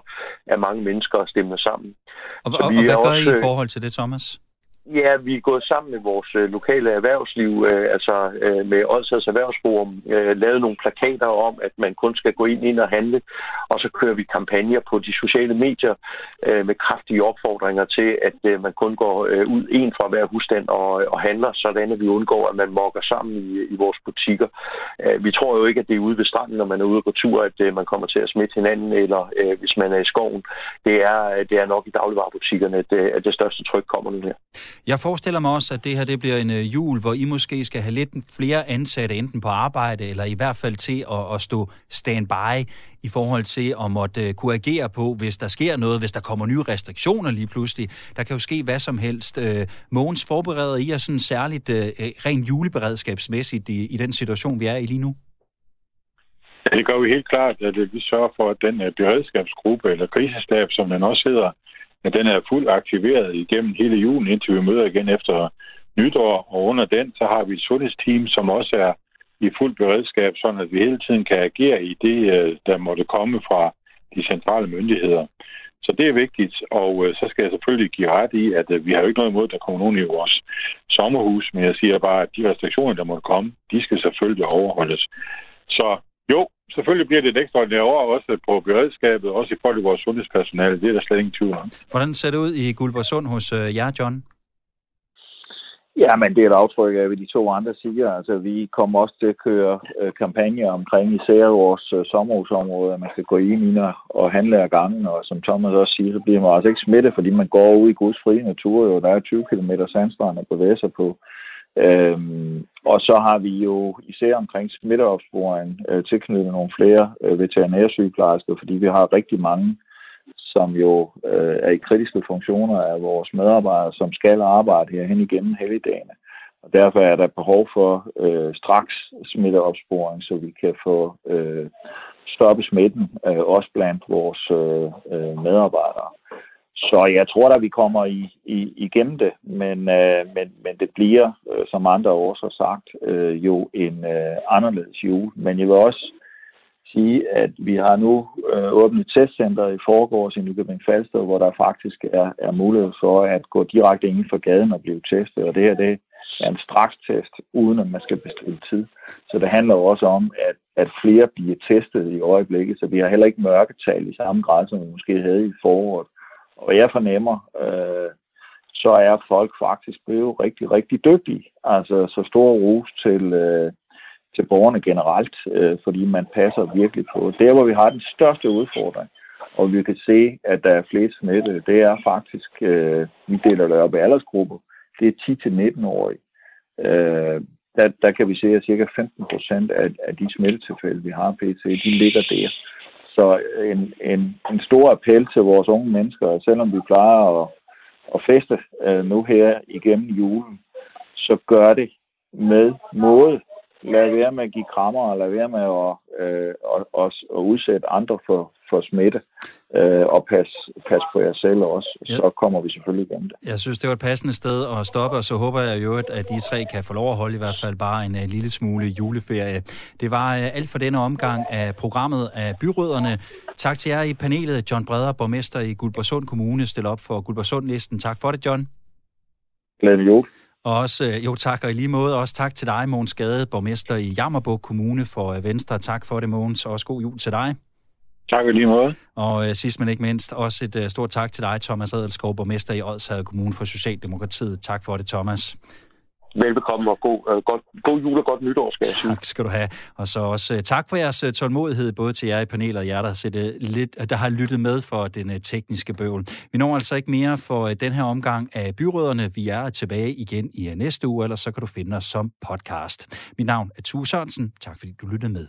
at mange mennesker stemmer sammen. Og, og, og hvad gør også, I i forhold til det, Thomas? Ja, vi er gået sammen med vores øh, lokale erhvervsliv, øh, altså øh, med Odsads Erhvervsforum, øh, lavet nogle plakater om, at man kun skal gå ind, ind og handle, og så kører vi kampagner på de sociale medier øh, med kraftige opfordringer til, at øh, man kun går øh, ud en fra hver husstand og, og handler, sådan at vi undgår, at man mokker sammen i, i vores butikker. Øh, vi tror jo ikke, at det er ude ved stranden, når man er ude på tur, at øh, man kommer til at smitte hinanden, eller øh, hvis man er i skoven. Det er, øh, det er nok i dagligvarerbutikkerne, at øh, at det største tryk kommer nu her. Jeg forestiller mig også, at det her det bliver en øh, jul, hvor I måske skal have lidt flere ansatte, enten på arbejde, eller i hvert fald til at, at stå standby i forhold til at måtte øh, kunne agere på, hvis der sker noget, hvis der kommer nye restriktioner lige pludselig. Der kan jo ske hvad som helst. Øh, Mogens, forbereder I jer sådan særligt rent juleberedskabsmæssigt i, i den situation, vi er i lige nu? Ja, det gør vi helt klart, at vi sørger for, at den beredskabsgruppe, eller krisestab, som den også hedder, at den er fuldt aktiveret igennem hele julen, indtil vi møder igen efter nytår. Og under den, så har vi et sundhedsteam, som også er i fuld beredskab, sådan at vi hele tiden kan agere i det, øh, der måtte komme fra de centrale myndigheder. Så det er vigtigt, og øh, så skal jeg selvfølgelig give ret i, at øh, vi har jo ikke noget imod, at der kommer nogen i vores sommerhus, men jeg siger bare, at de restriktioner, der måtte komme, de skal selvfølgelig overholdes. Så jo, selvfølgelig bliver det et ekstraordinært år også på beredskabet, også i forhold til vores sundhedspersonale. Det er der slet ingen tvivl om. Hvordan ser det ud i Guldborgsund hos uh, jer, John? Ja, men det er et aftryk af, hvad de to andre siger. Altså, vi kommer også til at køre øh, kampagner omkring især vores øh, sommerhusområde, at man skal gå ind i og handle af gangen, og som Thomas også siger, så bliver man altså ikke smittet, fordi man går ud i Guds frie natur. Jo. Der er 20 km sandstrand at bevæge sig på. Øhm, og så har vi jo især omkring smitteopsporing øh, tilknyttet nogle flere øh, veterinærsygeplejersker, fordi vi har rigtig mange, som jo øh, er i kritiske funktioner af vores medarbejdere, som skal arbejde herhen igennem helligdagene. Og derfor er der behov for øh, straks smitteopsporing, så vi kan få øh, stoppet smitten, øh, også blandt vores øh, øh medarbejdere. Så jeg tror da, vi kommer i, i, igennem det, men, øh, men, men det bliver, øh, som andre også har sagt, øh, jo en øh, anderledes jul. Men jeg vil også sige, at vi har nu øh, åbnet testcenter i forgårs i Nykøbing Falster, hvor der faktisk er, er mulighed for at gå direkte ind for gaden og blive testet. Og det her det er en strakstest, uden at man skal bestille tid. Så det handler også om, at, at flere bliver testet i øjeblikket, så vi har heller ikke mørketal i samme grad, som vi måske havde i foråret. Og jeg fornemmer, øh, så er folk faktisk blevet rigtig, rigtig dygtige. Altså så stor ros til, øh, til borgerne generelt, øh, fordi man passer virkelig på. Der, hvor vi har den største udfordring, og vi kan se, at der er flere smittede, det er faktisk, øh, vi deler det op i aldersgrupper, det er 10-19-årige. Øh, der, der kan vi se, at cirka 15 procent af, af de smittetilfælde, vi har pt., de ligger der. Så en, en, en stor appel til vores unge mennesker, selvom vi plejer at, at feste øh, nu her igennem julen, så gør det med måde. Lad være med at give krammer, og lad være med at, øh, at, at, at udsætte andre for, for smitte øh, og pas, pas på jer selv også, ja. så kommer vi selvfølgelig igennem det. Jeg synes, det var et passende sted at stoppe, og så håber jeg jo, at de tre kan få lov at holde i hvert fald bare en uh, lille smule juleferie. Det var uh, alt for denne omgang af programmet af Byråderne. Tak til jer i panelet. John Breder, borgmester i Guldborgsund Kommune, stiller op for Guldborgsund-listen. Tak for det, John. Glædelig jul. Og også, øh, jo tak, og i lige måde også tak til dig, Mogens Gade, borgmester i Jammerbog Kommune for øh, Venstre. Tak for det, Mogens, og også god jul til dig. Tak i lige måde. Og øh, sidst men ikke mindst, også et uh, stort tak til dig, Thomas Adelskov, borgmester i Odshavet Kommune for Socialdemokratiet. Tak for det, Thomas. Velbekomme og god, uh, god, god jul og godt nytår, skal jeg sige. Tak skal du have. Og så også uh, tak for jeres uh, tålmodighed, både til jer i panelet og jer, der, sætte lidt, der har lyttet med for den uh, tekniske bøvl. Vi når altså ikke mere for uh, den her omgang af byråderne. Vi er tilbage igen i uh, næste uge, eller så kan du finde os som podcast. Mit navn er Tue Sørensen. Tak fordi du lyttede med.